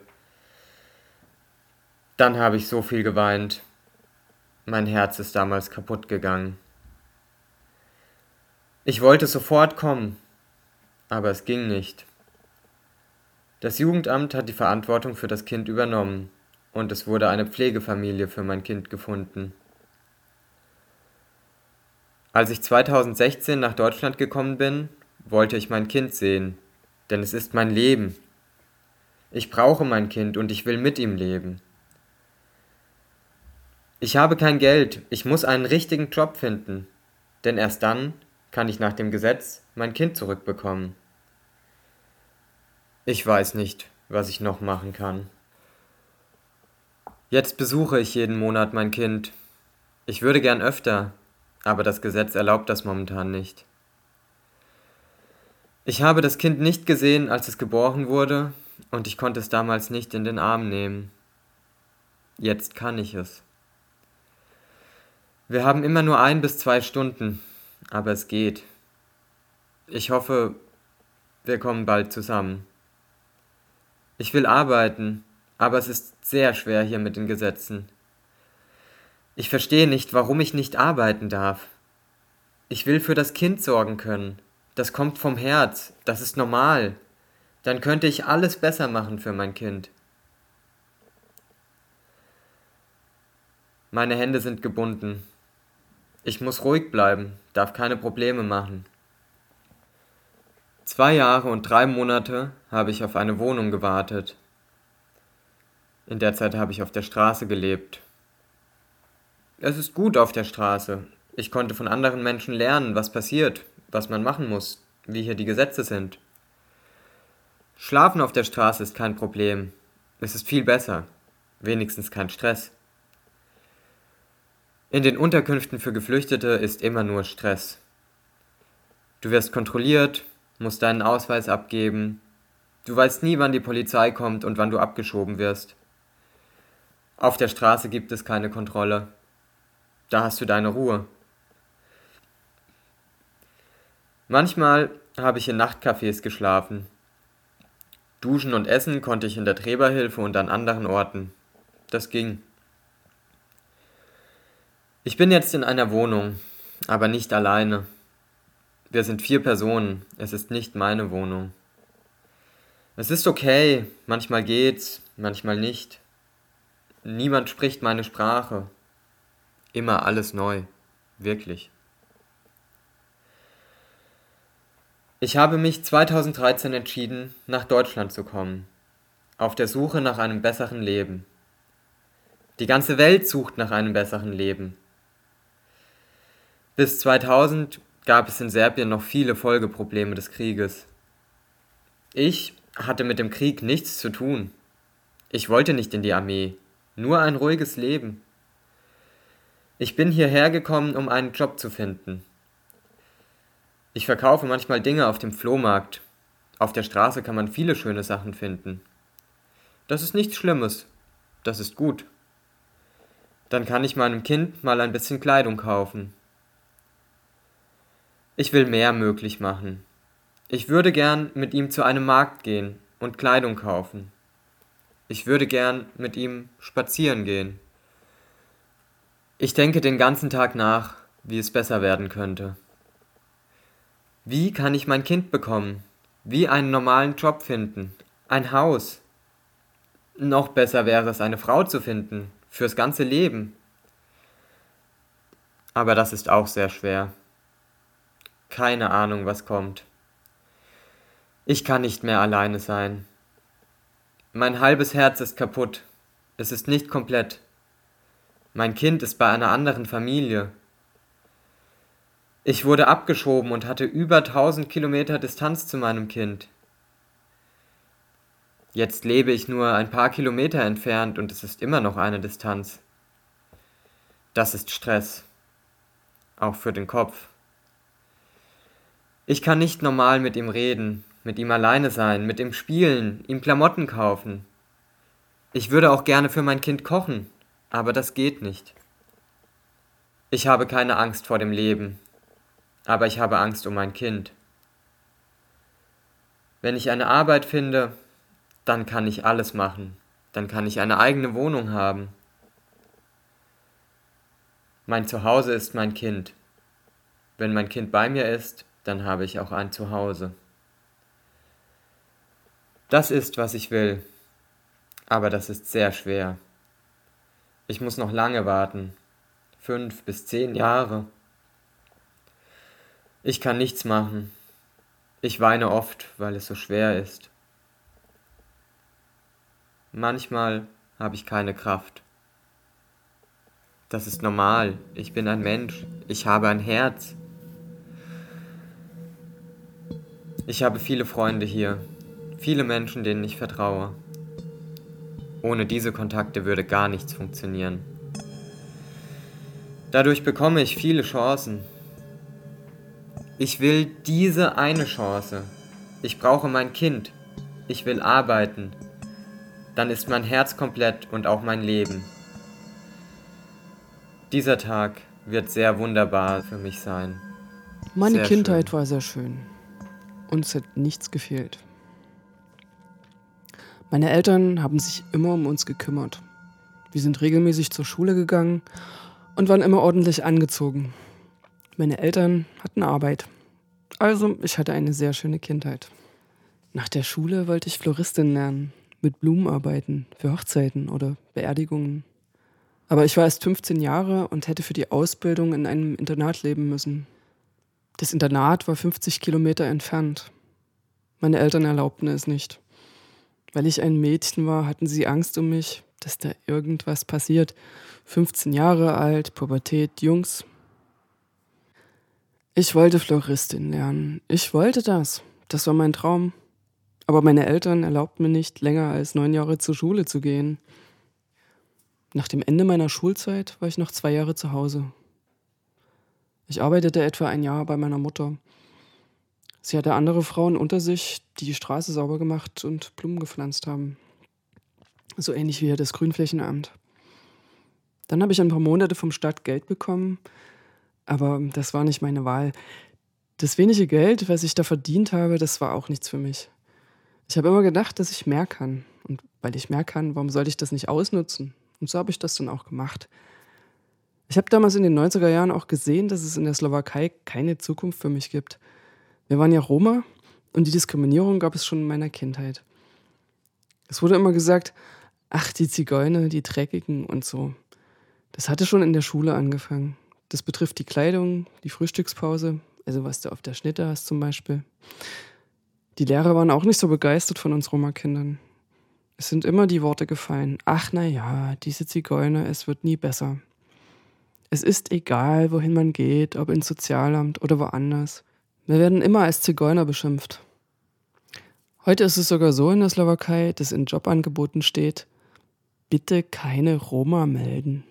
[SPEAKER 13] Dann habe ich so viel geweint. Mein Herz ist damals kaputt gegangen. Ich wollte sofort kommen, aber es ging nicht. Das Jugendamt hat die Verantwortung für das Kind übernommen und es wurde eine Pflegefamilie für mein Kind gefunden. Als ich 2016 nach Deutschland gekommen bin, wollte ich mein Kind sehen, denn es ist mein Leben. Ich brauche mein Kind und ich will mit ihm leben. Ich habe kein Geld, ich muss einen richtigen Job finden, denn erst dann kann ich nach dem Gesetz mein Kind zurückbekommen. Ich weiß nicht, was ich noch machen kann. Jetzt besuche ich jeden Monat mein Kind. Ich würde gern öfter, aber das Gesetz erlaubt das momentan nicht. Ich habe das Kind nicht gesehen, als es geboren wurde, und ich konnte es damals nicht in den Arm nehmen. Jetzt kann ich es. Wir haben immer nur ein bis zwei Stunden, aber es geht. Ich hoffe, wir kommen bald zusammen. Ich will arbeiten, aber es ist sehr schwer hier mit den Gesetzen. Ich verstehe nicht, warum ich nicht arbeiten darf. Ich will für das Kind sorgen können. Das kommt vom Herz, das ist normal. Dann könnte ich alles besser machen für mein Kind. Meine Hände sind gebunden. Ich muss ruhig bleiben, darf keine Probleme machen. Zwei Jahre und drei Monate habe ich auf eine Wohnung gewartet. In der Zeit habe ich auf der Straße gelebt. Es ist gut auf der Straße. Ich konnte von anderen Menschen lernen, was passiert, was man machen muss, wie hier die Gesetze sind. Schlafen auf der Straße ist kein Problem. Es ist viel besser. Wenigstens kein Stress. In den Unterkünften für Geflüchtete ist immer nur Stress. Du wirst kontrolliert, musst deinen Ausweis abgeben. Du weißt nie, wann die Polizei kommt und wann du abgeschoben wirst. Auf der Straße gibt es keine Kontrolle. Da hast du deine Ruhe. Manchmal habe ich in Nachtcafés geschlafen. Duschen und essen konnte ich in der Träberhilfe und an anderen Orten. Das ging. Ich bin jetzt in einer Wohnung, aber nicht alleine. Wir sind vier Personen, es ist nicht meine Wohnung. Es ist okay, manchmal geht's, manchmal nicht. Niemand spricht meine Sprache. Immer alles neu, wirklich. Ich habe mich 2013 entschieden, nach Deutschland zu kommen, auf der Suche nach einem besseren Leben. Die ganze Welt sucht nach einem besseren Leben. Bis 2000 gab es in Serbien noch viele Folgeprobleme des Krieges. Ich hatte mit dem Krieg nichts zu tun. Ich wollte nicht in die Armee, nur ein ruhiges Leben. Ich bin hierher gekommen, um einen Job zu finden. Ich verkaufe manchmal Dinge auf dem Flohmarkt. Auf der Straße kann man viele schöne Sachen finden. Das ist nichts Schlimmes. Das ist gut. Dann kann ich meinem Kind mal ein bisschen Kleidung kaufen. Ich will mehr möglich machen. Ich würde gern mit ihm zu einem Markt gehen und Kleidung kaufen. Ich würde gern mit ihm spazieren gehen. Ich denke den ganzen Tag nach, wie es besser werden könnte. Wie kann ich mein Kind bekommen? Wie einen normalen Job finden? Ein Haus? Noch besser wäre es, eine Frau zu finden, fürs ganze Leben. Aber das ist auch sehr schwer. Keine Ahnung, was kommt. Ich kann nicht mehr alleine sein. Mein halbes Herz ist kaputt. Es ist nicht komplett. Mein Kind ist bei einer anderen Familie. Ich wurde abgeschoben und hatte über 1000 Kilometer Distanz zu meinem Kind. Jetzt lebe ich nur ein paar Kilometer entfernt und es ist immer noch eine Distanz. Das ist Stress. Auch für den Kopf. Ich kann nicht normal mit ihm reden, mit ihm alleine sein, mit ihm spielen, ihm Klamotten kaufen. Ich würde auch gerne für mein Kind kochen, aber das geht nicht. Ich habe keine Angst vor dem Leben, aber ich habe Angst um mein Kind. Wenn ich eine Arbeit finde, dann kann ich alles machen, dann kann ich eine eigene Wohnung haben. Mein Zuhause ist mein Kind. Wenn mein Kind bei mir ist, dann habe ich auch ein Zuhause. Das ist, was ich will, aber das ist sehr schwer. Ich muss noch lange warten, fünf bis zehn Jahre. Ich kann nichts machen. Ich weine oft, weil es so schwer ist. Manchmal habe ich keine Kraft. Das ist normal. Ich bin ein Mensch. Ich habe ein Herz. Ich habe viele Freunde hier, viele Menschen, denen ich vertraue. Ohne diese Kontakte würde gar nichts funktionieren. Dadurch bekomme ich viele Chancen. Ich will diese eine Chance. Ich brauche mein Kind. Ich will arbeiten. Dann ist mein Herz komplett und auch mein Leben. Dieser Tag wird sehr wunderbar für mich sein.
[SPEAKER 10] Meine
[SPEAKER 13] sehr
[SPEAKER 10] Kindheit
[SPEAKER 13] schön.
[SPEAKER 10] war sehr schön. Und es hat nichts gefehlt. Meine Eltern haben sich immer um uns gekümmert. Wir sind regelmäßig zur Schule gegangen und waren immer ordentlich angezogen. Meine Eltern hatten Arbeit. Also, ich hatte eine sehr schöne Kindheit. Nach der Schule wollte ich Floristin lernen, mit Blumen arbeiten, für Hochzeiten oder Beerdigungen. Aber ich war erst 15 Jahre und hätte für die Ausbildung in einem Internat leben müssen. Das Internat war 50 Kilometer entfernt. Meine Eltern erlaubten es nicht. Weil ich ein Mädchen war, hatten sie Angst um mich, dass da irgendwas passiert. 15 Jahre alt, Pubertät, Jungs. Ich wollte Floristin lernen. Ich wollte das. Das war mein Traum. Aber meine Eltern erlaubten mir nicht, länger als neun Jahre zur Schule zu gehen. Nach dem Ende meiner Schulzeit war ich noch zwei Jahre zu Hause. Ich arbeitete etwa ein Jahr bei meiner Mutter. Sie hatte andere Frauen unter sich, die die Straße sauber gemacht und Blumen gepflanzt haben. So ähnlich wie das Grünflächenamt. Dann habe ich ein paar Monate vom Staat Geld bekommen, aber das war nicht meine Wahl. Das wenige Geld, was ich da verdient habe, das war auch nichts für mich. Ich habe immer gedacht, dass ich mehr kann. Und weil ich mehr kann, warum sollte ich das nicht ausnutzen? Und so habe ich das dann auch gemacht. Ich habe damals in den 90er Jahren auch gesehen, dass es in der Slowakei keine Zukunft für mich gibt. Wir waren ja Roma und die Diskriminierung gab es schon in meiner Kindheit. Es wurde immer gesagt, ach, die Zigeuner, die Dreckigen und so. Das hatte schon in der Schule angefangen. Das betrifft die Kleidung, die Frühstückspause, also was du auf der Schnitte hast zum Beispiel. Die Lehrer waren auch nicht so begeistert von uns Roma-Kindern. Es sind immer die Worte gefallen. Ach, na ja, diese Zigeuner, es wird nie besser. Es ist egal, wohin man geht, ob ins Sozialamt oder woanders. Wir werden immer als Zigeuner beschimpft. Heute ist es sogar so in der Slowakei, dass in Jobangeboten steht, bitte keine Roma melden.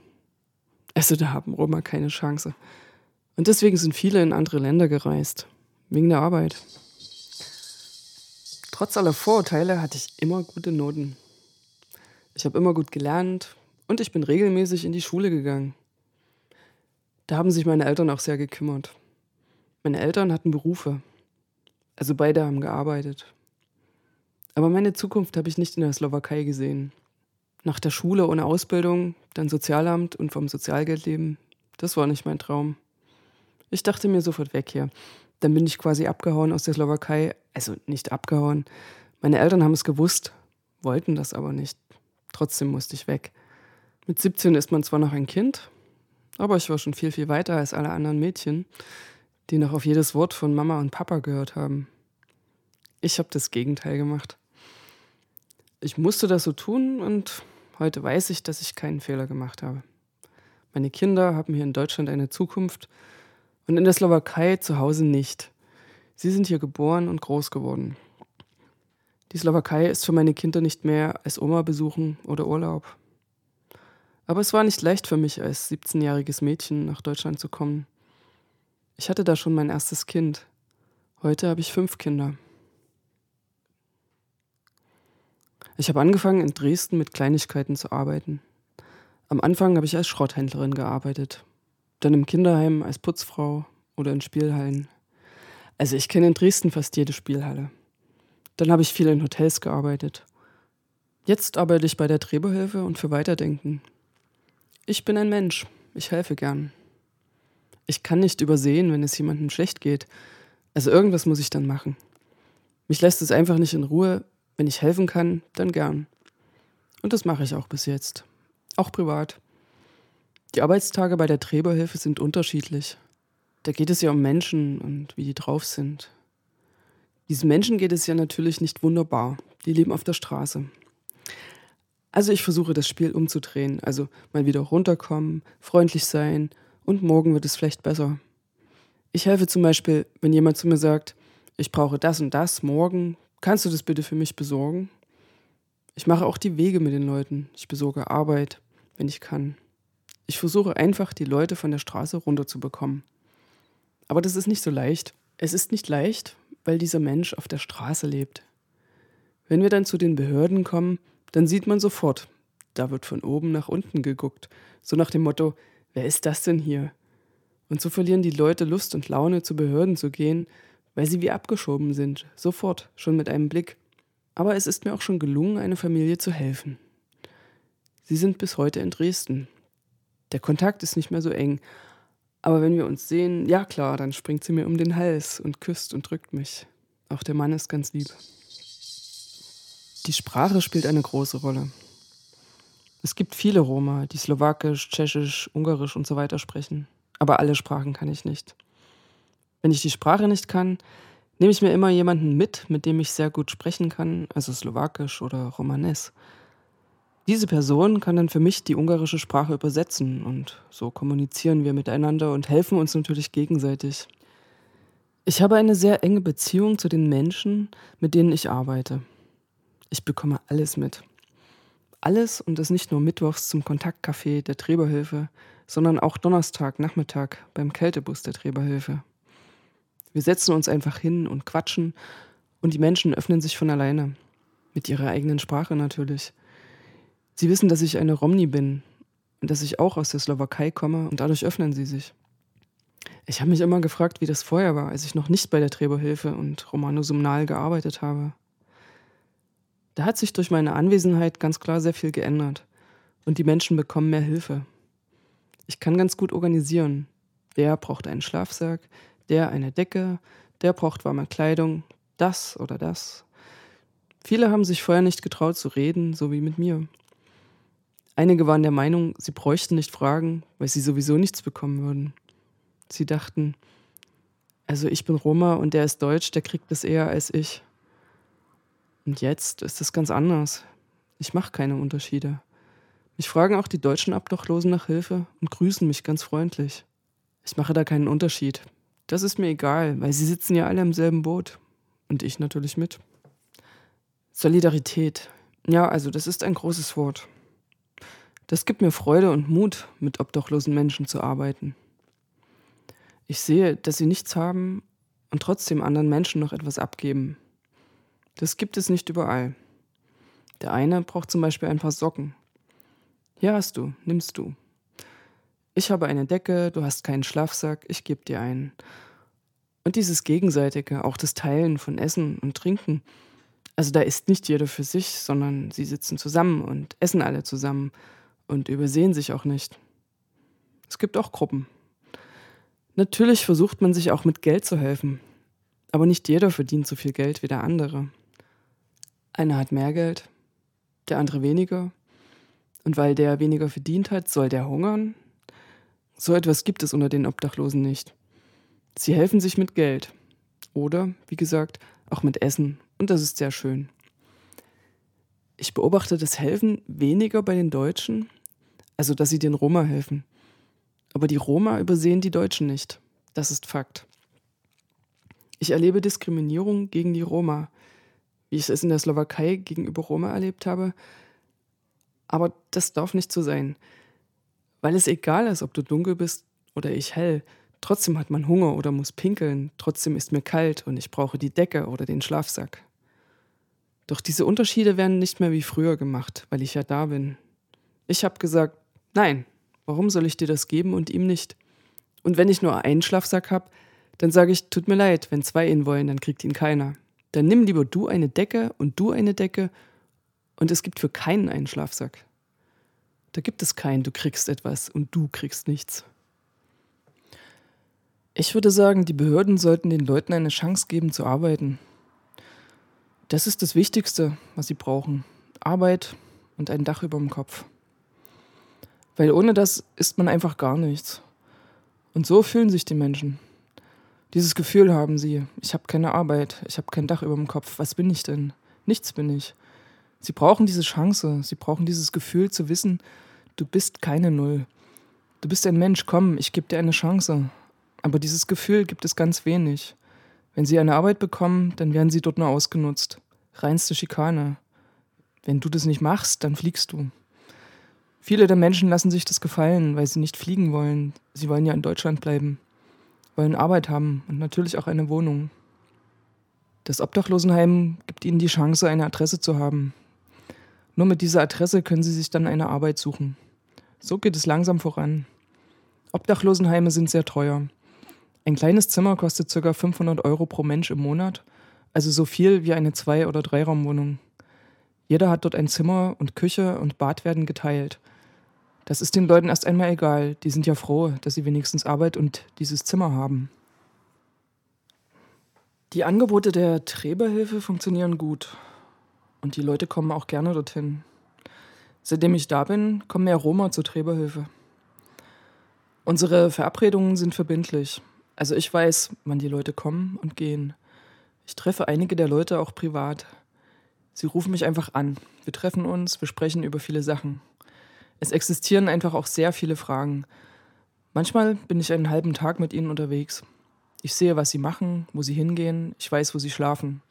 [SPEAKER 10] Also da haben Roma keine Chance. Und deswegen sind viele in andere Länder gereist, wegen der Arbeit. Trotz aller Vorurteile hatte ich immer gute Noten. Ich habe immer gut gelernt und ich bin regelmäßig in die Schule gegangen. Da haben sich meine Eltern auch sehr gekümmert. Meine Eltern hatten Berufe. Also beide haben gearbeitet. Aber meine Zukunft habe ich nicht in der Slowakei gesehen. Nach der Schule ohne Ausbildung, dann Sozialamt und vom Sozialgeld leben, das war nicht mein Traum. Ich dachte mir sofort weg hier. Dann bin ich quasi abgehauen aus der Slowakei. Also nicht abgehauen. Meine Eltern haben es gewusst, wollten das aber nicht. Trotzdem musste ich weg. Mit 17 ist man zwar noch ein Kind, aber ich war schon viel, viel weiter als alle anderen Mädchen, die noch auf jedes Wort von Mama und Papa gehört haben. Ich habe das Gegenteil gemacht. Ich musste das so tun und heute weiß ich, dass ich keinen Fehler gemacht habe. Meine Kinder haben hier in Deutschland eine Zukunft und in der Slowakei zu Hause nicht. Sie sind hier geboren und groß geworden. Die Slowakei ist für meine Kinder nicht mehr als Oma besuchen oder Urlaub. Aber es war nicht leicht für mich, als 17-jähriges Mädchen nach Deutschland zu kommen. Ich hatte da schon mein erstes Kind. Heute habe ich fünf Kinder. Ich habe angefangen, in Dresden mit Kleinigkeiten zu arbeiten. Am Anfang habe ich als Schrotthändlerin gearbeitet, dann im Kinderheim als Putzfrau oder in Spielhallen. Also ich kenne in Dresden fast jede Spielhalle. Dann habe ich viel in Hotels gearbeitet. Jetzt arbeite ich bei der Drehbuchhilfe und für Weiterdenken. Ich bin ein Mensch. Ich helfe gern. Ich kann nicht übersehen, wenn es jemandem schlecht geht. Also irgendwas muss ich dann machen. Mich lässt es einfach nicht in Ruhe. Wenn ich helfen kann, dann gern. Und das mache ich auch bis jetzt. Auch privat. Die Arbeitstage bei der Drehbuchhilfe sind unterschiedlich. Da geht es ja um Menschen und wie die drauf sind. Diesen Menschen geht es ja natürlich nicht wunderbar. Die leben auf der Straße. Also ich versuche das Spiel umzudrehen. Also mal wieder runterkommen, freundlich sein und morgen wird es vielleicht besser. Ich helfe zum Beispiel, wenn jemand zu mir sagt, ich brauche das und das morgen, kannst du das bitte für mich besorgen? Ich mache auch die Wege mit den Leuten. Ich besorge Arbeit, wenn ich kann. Ich versuche einfach, die Leute von der Straße runterzubekommen. Aber das ist nicht so leicht. Es ist nicht leicht, weil dieser Mensch auf der Straße lebt. Wenn wir dann zu den Behörden kommen, dann sieht man sofort, da wird von oben nach unten geguckt, so nach dem Motto, wer ist das denn hier? Und so verlieren die Leute Lust und Laune, zu Behörden zu gehen, weil sie wie abgeschoben sind, sofort, schon mit einem Blick. Aber es ist mir auch schon gelungen, einer Familie zu helfen. Sie sind bis heute in Dresden. Der Kontakt ist nicht mehr so eng, aber wenn wir uns sehen, ja klar, dann springt sie mir um den Hals und küsst und drückt mich. Auch der Mann ist ganz lieb. Die Sprache spielt eine große Rolle. Es gibt viele Roma, die Slowakisch, Tschechisch, Ungarisch und so weiter sprechen. Aber alle Sprachen kann ich nicht. Wenn ich die Sprache nicht kann, nehme ich mir immer jemanden mit, mit dem ich sehr gut sprechen kann, also Slowakisch oder Romanes. Diese Person kann dann für mich die ungarische Sprache übersetzen und so kommunizieren wir miteinander und helfen uns natürlich gegenseitig. Ich habe eine sehr enge Beziehung zu den Menschen, mit denen ich arbeite. Ich bekomme alles mit. Alles und das nicht nur mittwochs zum Kontaktcafé der Träberhilfe, sondern auch Donnerstag, Nachmittag beim Kältebus der Träberhilfe. Wir setzen uns einfach hin und quatschen und die Menschen öffnen sich von alleine. Mit ihrer eigenen Sprache natürlich. Sie wissen, dass ich eine Romni bin und dass ich auch aus der Slowakei komme und dadurch öffnen sie sich. Ich habe mich immer gefragt, wie das vorher war, als ich noch nicht bei der Träberhilfe und Romano Sumnal gearbeitet habe. Da hat sich durch meine Anwesenheit ganz klar sehr viel geändert und die Menschen bekommen mehr Hilfe. Ich kann ganz gut organisieren. Der braucht einen Schlafsack, der eine Decke, der braucht warme Kleidung, das oder das. Viele haben sich vorher nicht getraut zu reden, so wie mit mir. Einige waren der Meinung, sie bräuchten nicht fragen, weil sie sowieso nichts bekommen würden. Sie dachten, also ich bin Roma und der ist Deutsch, der kriegt das eher als ich. Und jetzt ist es ganz anders. Ich mache keine Unterschiede. Mich fragen auch die deutschen Obdachlosen nach Hilfe und grüßen mich ganz freundlich. Ich mache da keinen Unterschied. Das ist mir egal, weil sie sitzen ja alle im selben Boot. Und ich natürlich mit. Solidarität. Ja, also das ist ein großes Wort. Das gibt mir Freude und Mut, mit obdachlosen Menschen zu arbeiten. Ich sehe, dass sie nichts haben und trotzdem anderen Menschen noch etwas abgeben. Das gibt es nicht überall. Der eine braucht zum Beispiel ein paar Socken. Hier hast du, nimmst du. Ich habe eine Decke, du hast keinen Schlafsack, ich gebe dir einen. Und dieses Gegenseitige, auch das Teilen von Essen und Trinken. Also da ist nicht jeder für sich, sondern sie sitzen zusammen und essen alle zusammen und übersehen sich auch nicht. Es gibt auch Gruppen. Natürlich versucht man sich auch mit Geld zu helfen, aber nicht jeder verdient so viel Geld wie der andere. Einer hat mehr Geld, der andere weniger. Und weil der weniger verdient hat, soll der hungern? So etwas gibt es unter den Obdachlosen nicht. Sie helfen sich mit Geld. Oder, wie gesagt, auch mit Essen. Und das ist sehr schön. Ich beobachte das Helfen weniger bei den Deutschen, also dass sie den Roma helfen. Aber die Roma übersehen die Deutschen nicht. Das ist Fakt. Ich erlebe Diskriminierung gegen die Roma, wie ich es in der Slowakei gegenüber Roma erlebt habe. Aber das darf nicht so sein. Weil es egal ist, ob du dunkel bist oder ich hell. Trotzdem hat man Hunger oder muss pinkeln. Trotzdem ist mir kalt und ich brauche die Decke oder den Schlafsack. Doch diese Unterschiede werden nicht mehr wie früher gemacht, weil ich ja da bin. Ich habe gesagt, nein, warum soll ich dir das geben und ihm nicht? Und wenn ich nur einen Schlafsack habe, dann sage ich, tut mir leid, wenn zwei ihn wollen, dann kriegt ihn keiner. Dann nimm lieber du eine Decke und du eine Decke und es gibt für keinen einen Schlafsack. Da gibt es keinen, du kriegst etwas und du kriegst nichts. Ich würde sagen, die Behörden sollten den Leuten eine Chance geben zu arbeiten. Das ist das Wichtigste, was sie brauchen. Arbeit und ein Dach über dem Kopf. Weil ohne das ist man einfach gar nichts. Und so fühlen sich die Menschen. Dieses Gefühl haben sie. Ich habe keine Arbeit, ich habe kein Dach über dem Kopf. Was bin ich denn? Nichts bin ich. Sie brauchen diese Chance, sie brauchen dieses Gefühl zu wissen, du bist keine Null. Du bist ein Mensch, komm, ich gebe dir eine Chance. Aber dieses Gefühl gibt es ganz wenig. Wenn sie eine Arbeit bekommen, dann werden sie dort nur ausgenutzt. Reinste Schikane. Wenn du das nicht machst, dann fliegst du. Viele der Menschen lassen sich das gefallen, weil sie nicht fliegen wollen. Sie wollen ja in Deutschland bleiben, wollen Arbeit haben und natürlich auch eine Wohnung. Das Obdachlosenheim gibt ihnen die Chance, eine Adresse zu haben. Nur mit dieser Adresse können sie sich dann eine Arbeit suchen. So geht es langsam voran. Obdachlosenheime sind sehr teuer. Ein kleines Zimmer kostet ca. 500 Euro pro Mensch im Monat, also so viel wie eine Zwei- oder Dreiraumwohnung. Jeder hat dort ein Zimmer und Küche und Bad werden geteilt. Das ist den Leuten erst einmal egal, die sind ja froh, dass sie wenigstens Arbeit und dieses Zimmer haben. Die Angebote der Träberhilfe funktionieren gut und die Leute kommen auch gerne dorthin. Seitdem ich da bin, kommen mehr Roma zur Träberhilfe. Unsere Verabredungen sind verbindlich. Also ich weiß, wann die Leute kommen und gehen. Ich treffe einige der Leute auch privat. Sie rufen mich einfach an. Wir treffen uns, wir sprechen über viele Sachen. Es existieren einfach auch sehr viele Fragen. Manchmal bin ich einen halben Tag mit ihnen unterwegs. Ich sehe, was sie machen, wo sie hingehen, ich weiß, wo sie schlafen.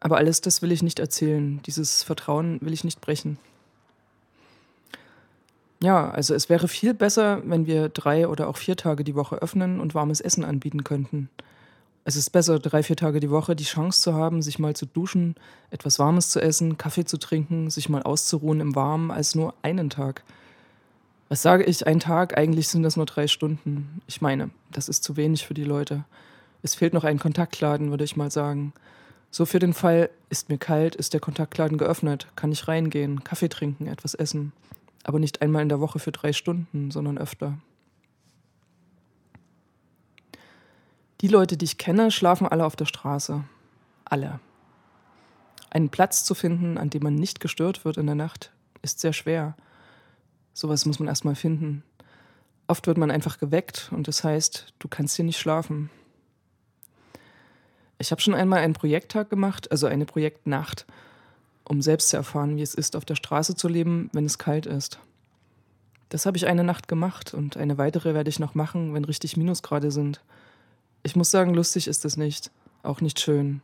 [SPEAKER 10] Aber alles das will ich nicht erzählen. Dieses Vertrauen will ich nicht brechen. Ja, also es wäre viel besser, wenn wir drei oder auch vier Tage die Woche öffnen und warmes Essen anbieten könnten. Es ist besser, drei, vier Tage die Woche die Chance zu haben, sich mal zu duschen, etwas Warmes zu essen, Kaffee zu trinken, sich mal auszuruhen im Warmen, als nur einen Tag. Was sage ich, ein Tag? Eigentlich sind das nur drei Stunden. Ich meine, das ist zu wenig für die Leute. Es fehlt noch ein Kontaktladen, würde ich mal sagen. So für den Fall, ist mir kalt, ist der Kontaktladen geöffnet, kann ich reingehen, Kaffee trinken, etwas essen aber nicht einmal in der Woche für drei Stunden, sondern öfter. Die Leute, die ich kenne, schlafen alle auf der Straße. Alle. Einen Platz zu finden, an dem man nicht gestört wird in der Nacht, ist sehr schwer. Sowas muss man erstmal finden. Oft wird man einfach geweckt und das heißt, du kannst hier nicht schlafen. Ich habe schon einmal einen Projekttag gemacht, also eine Projektnacht um selbst zu erfahren, wie es ist, auf der Straße zu leben, wenn es kalt ist. Das habe ich eine Nacht gemacht und eine weitere werde ich noch machen, wenn richtig Minusgrade sind. Ich muss sagen, lustig ist es nicht, auch nicht schön.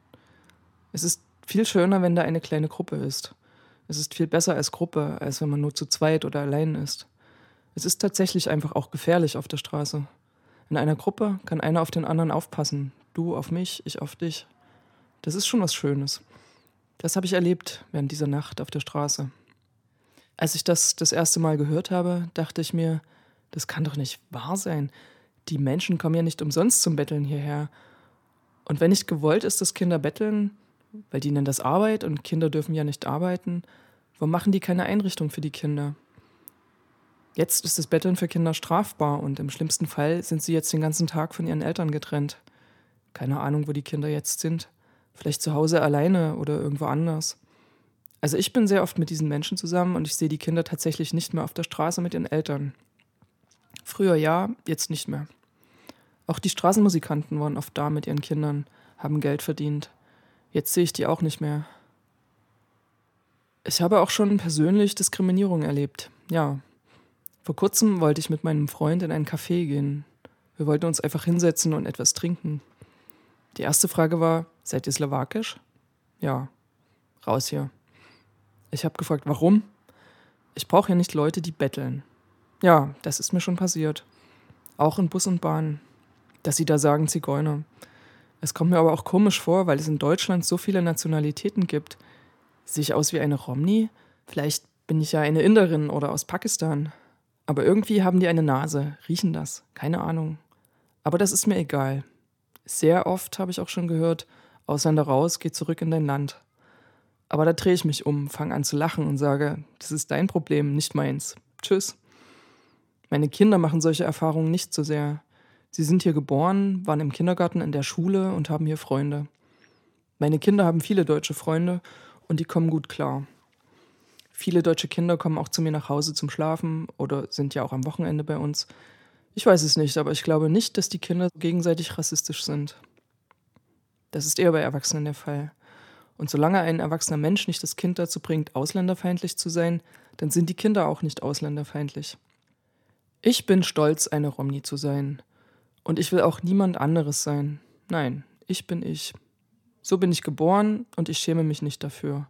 [SPEAKER 10] Es ist viel schöner, wenn da eine kleine Gruppe ist. Es ist viel besser als Gruppe, als wenn man nur zu zweit oder allein ist. Es ist tatsächlich einfach auch gefährlich auf der Straße. In einer Gruppe kann einer auf den anderen aufpassen. Du auf mich, ich auf dich. Das ist schon was Schönes. Das habe ich erlebt während dieser Nacht auf der Straße. Als ich das das erste Mal gehört habe, dachte ich mir, das kann doch nicht wahr sein. Die Menschen kommen ja nicht umsonst zum Betteln hierher. Und wenn nicht gewollt ist, dass Kinder betteln, weil die nennen das Arbeit und Kinder dürfen ja nicht arbeiten, warum machen die keine Einrichtung für die Kinder? Jetzt ist das Betteln für Kinder strafbar und im schlimmsten Fall sind sie jetzt den ganzen Tag von ihren Eltern getrennt. Keine Ahnung, wo die Kinder jetzt sind. Vielleicht zu Hause alleine oder irgendwo anders. Also ich bin sehr oft mit diesen Menschen zusammen und ich sehe die Kinder tatsächlich nicht mehr auf der Straße mit ihren Eltern. Früher ja, jetzt nicht mehr. Auch die Straßenmusikanten waren oft da mit ihren Kindern, haben Geld verdient. Jetzt sehe ich die auch nicht mehr. Ich habe auch schon persönlich Diskriminierung erlebt. Ja. Vor kurzem wollte ich mit meinem Freund in ein Café gehen. Wir wollten uns einfach hinsetzen und etwas trinken. Die erste Frage war, seid ihr slowakisch? Ja. Raus hier. Ich habe gefragt, warum? Ich brauche ja nicht Leute, die betteln. Ja, das ist mir schon passiert. Auch in Bus und Bahn. Dass sie da sagen Zigeuner. Es kommt mir aber auch komisch vor, weil es in Deutschland so viele Nationalitäten gibt. Sehe ich aus wie eine Romni? Vielleicht bin ich ja eine Inderin oder aus Pakistan. Aber irgendwie haben die eine Nase, riechen das. Keine Ahnung. Aber das ist mir egal. Sehr oft habe ich auch schon gehört, Ausländer raus, geh zurück in dein Land. Aber da drehe ich mich um, fange an zu lachen und sage, das ist dein Problem, nicht meins. Tschüss. Meine Kinder machen solche Erfahrungen nicht so sehr. Sie sind hier geboren, waren im Kindergarten, in der Schule und haben hier Freunde. Meine Kinder haben viele deutsche Freunde und die kommen gut klar. Viele deutsche Kinder kommen auch zu mir nach Hause zum Schlafen oder sind ja auch am Wochenende bei uns. Ich weiß es nicht, aber ich glaube nicht, dass die Kinder gegenseitig rassistisch sind. Das ist eher bei Erwachsenen der Fall. Und solange ein erwachsener Mensch nicht das Kind dazu bringt, ausländerfeindlich zu sein, dann sind die Kinder auch nicht ausländerfeindlich. Ich bin stolz, eine Romni zu sein. Und ich will auch niemand anderes sein. Nein, ich bin ich. So bin ich geboren und ich schäme mich nicht dafür.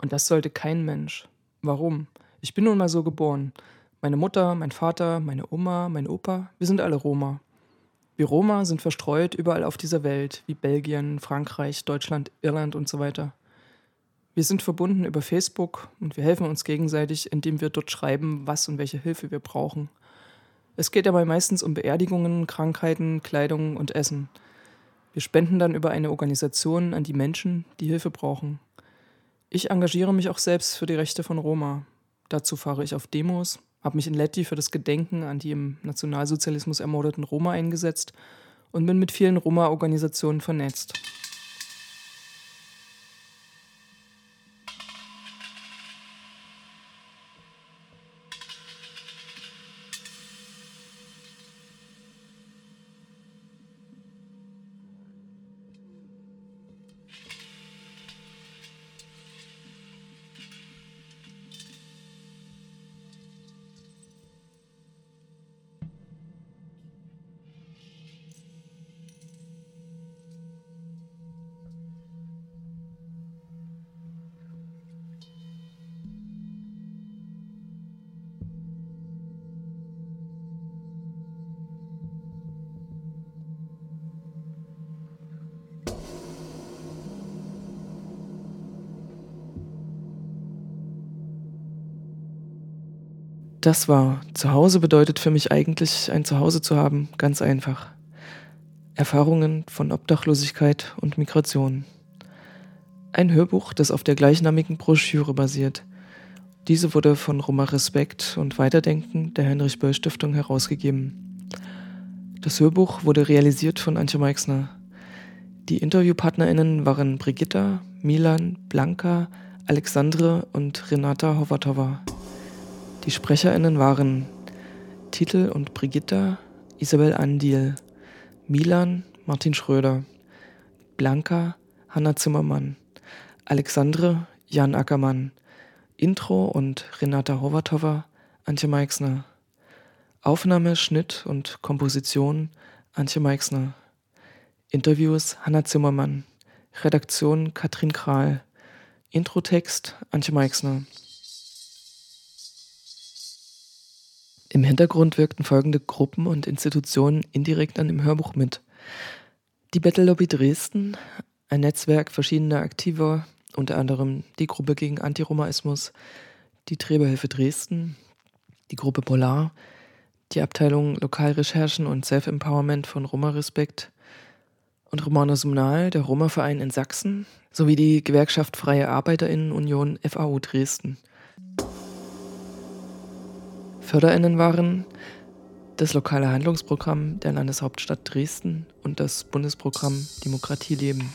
[SPEAKER 10] Und das sollte kein Mensch. Warum? Ich bin nun mal so geboren. Meine Mutter, mein Vater, meine Oma, mein Opa, wir sind alle Roma. Wir Roma sind verstreut überall auf dieser Welt, wie Belgien, Frankreich, Deutschland, Irland und so weiter. Wir sind verbunden über Facebook und wir helfen uns gegenseitig, indem wir dort schreiben, was und welche Hilfe wir brauchen. Es geht dabei meistens um Beerdigungen, Krankheiten, Kleidung und Essen. Wir spenden dann über eine Organisation an die Menschen, die Hilfe brauchen. Ich engagiere mich auch selbst für die Rechte von Roma. Dazu fahre ich auf Demos, habe mich in Letti für das Gedenken an die im Nationalsozialismus ermordeten Roma eingesetzt und bin mit vielen Roma-Organisationen vernetzt. Das war. Zuhause bedeutet für mich eigentlich, ein Zuhause zu haben, ganz einfach. Erfahrungen von Obdachlosigkeit und Migration. Ein Hörbuch, das auf der gleichnamigen Broschüre basiert. Diese wurde von Roma Respekt und Weiterdenken der Heinrich Böll Stiftung herausgegeben. Das Hörbuch wurde realisiert von Antje Meixner. Die InterviewpartnerInnen waren Brigitta, Milan, Blanca, Alexandre und Renata Hovatova. Die SprecherInnen waren Titel und Brigitta, Isabel Andiel, Milan, Martin Schröder, Blanca, Hanna Zimmermann, Alexandre, Jan Ackermann, Intro und Renata Hovatova, Antje Meixner. Aufnahme, Schnitt und Komposition Antje Meixner. Interviews Hanna Zimmermann. Redaktion Katrin Kral. Introtext Antje Meixner. Im Hintergrund wirkten folgende Gruppen und Institutionen indirekt an dem Hörbuch mit. Die Battle Lobby Dresden, ein Netzwerk verschiedener Aktiver, unter anderem die Gruppe gegen Antiromaismus, die Träberhilfe Dresden, die Gruppe Polar, die Abteilung Lokalrecherchen und Self-Empowerment von Roma Respekt und Romano Sumnal, der Roma-Verein in Sachsen, sowie die Gewerkschaft Freie Arbeiterinnenunion FAU Dresden. FörderInnen waren das lokale Handlungsprogramm der Landeshauptstadt Dresden und das Bundesprogramm Demokratie leben.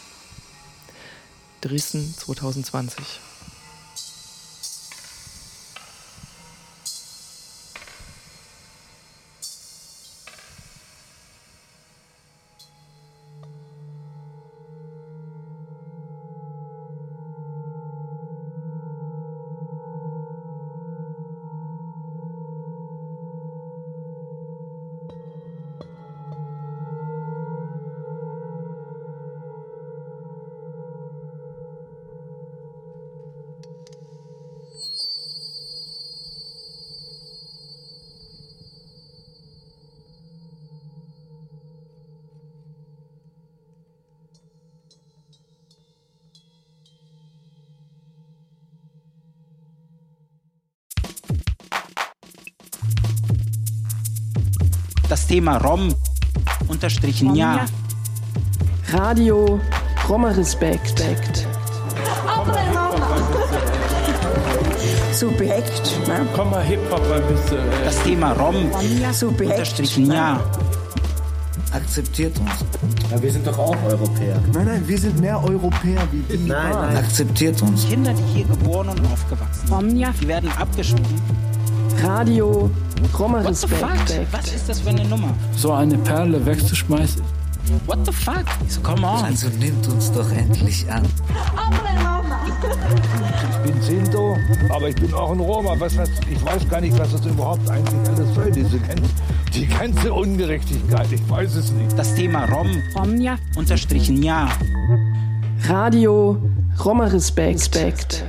[SPEAKER 10] Dresden 2020.
[SPEAKER 1] Thema Rom unterstrichen ja.
[SPEAKER 2] Radio Roma Respekt.
[SPEAKER 3] Subjekt. Ne?
[SPEAKER 4] Komm mal Hip-Hop ein bisschen. Ey.
[SPEAKER 1] Das Thema Rom
[SPEAKER 3] Subjekt.
[SPEAKER 1] unterstrichen ja.
[SPEAKER 5] Akzeptiert uns.
[SPEAKER 6] Ja, wir sind doch auch Europäer.
[SPEAKER 7] Nein, nein, wir sind mehr Europäer wie die.
[SPEAKER 6] Nein, nein.
[SPEAKER 5] Akzeptiert uns.
[SPEAKER 1] Kinder, die hier geboren und aufgewachsen sind, die werden abgeschoben.
[SPEAKER 2] Radio Roma
[SPEAKER 1] What the fuck?
[SPEAKER 2] Respekt.
[SPEAKER 1] Was ist das für eine Nummer?
[SPEAKER 4] So eine Perle wegzuschmeißen.
[SPEAKER 1] What the fuck? So, come on.
[SPEAKER 5] Also nimmt uns doch endlich an.
[SPEAKER 8] Ich bin Sinto, aber ich bin auch ein Roma. Was, was, ich weiß gar nicht, was das überhaupt eigentlich alles soll, diese ganze, die ganze Ungerechtigkeit. Ich weiß es nicht.
[SPEAKER 1] Das Thema Rom unterstrichen ja.
[SPEAKER 2] Radio Roma Respekt.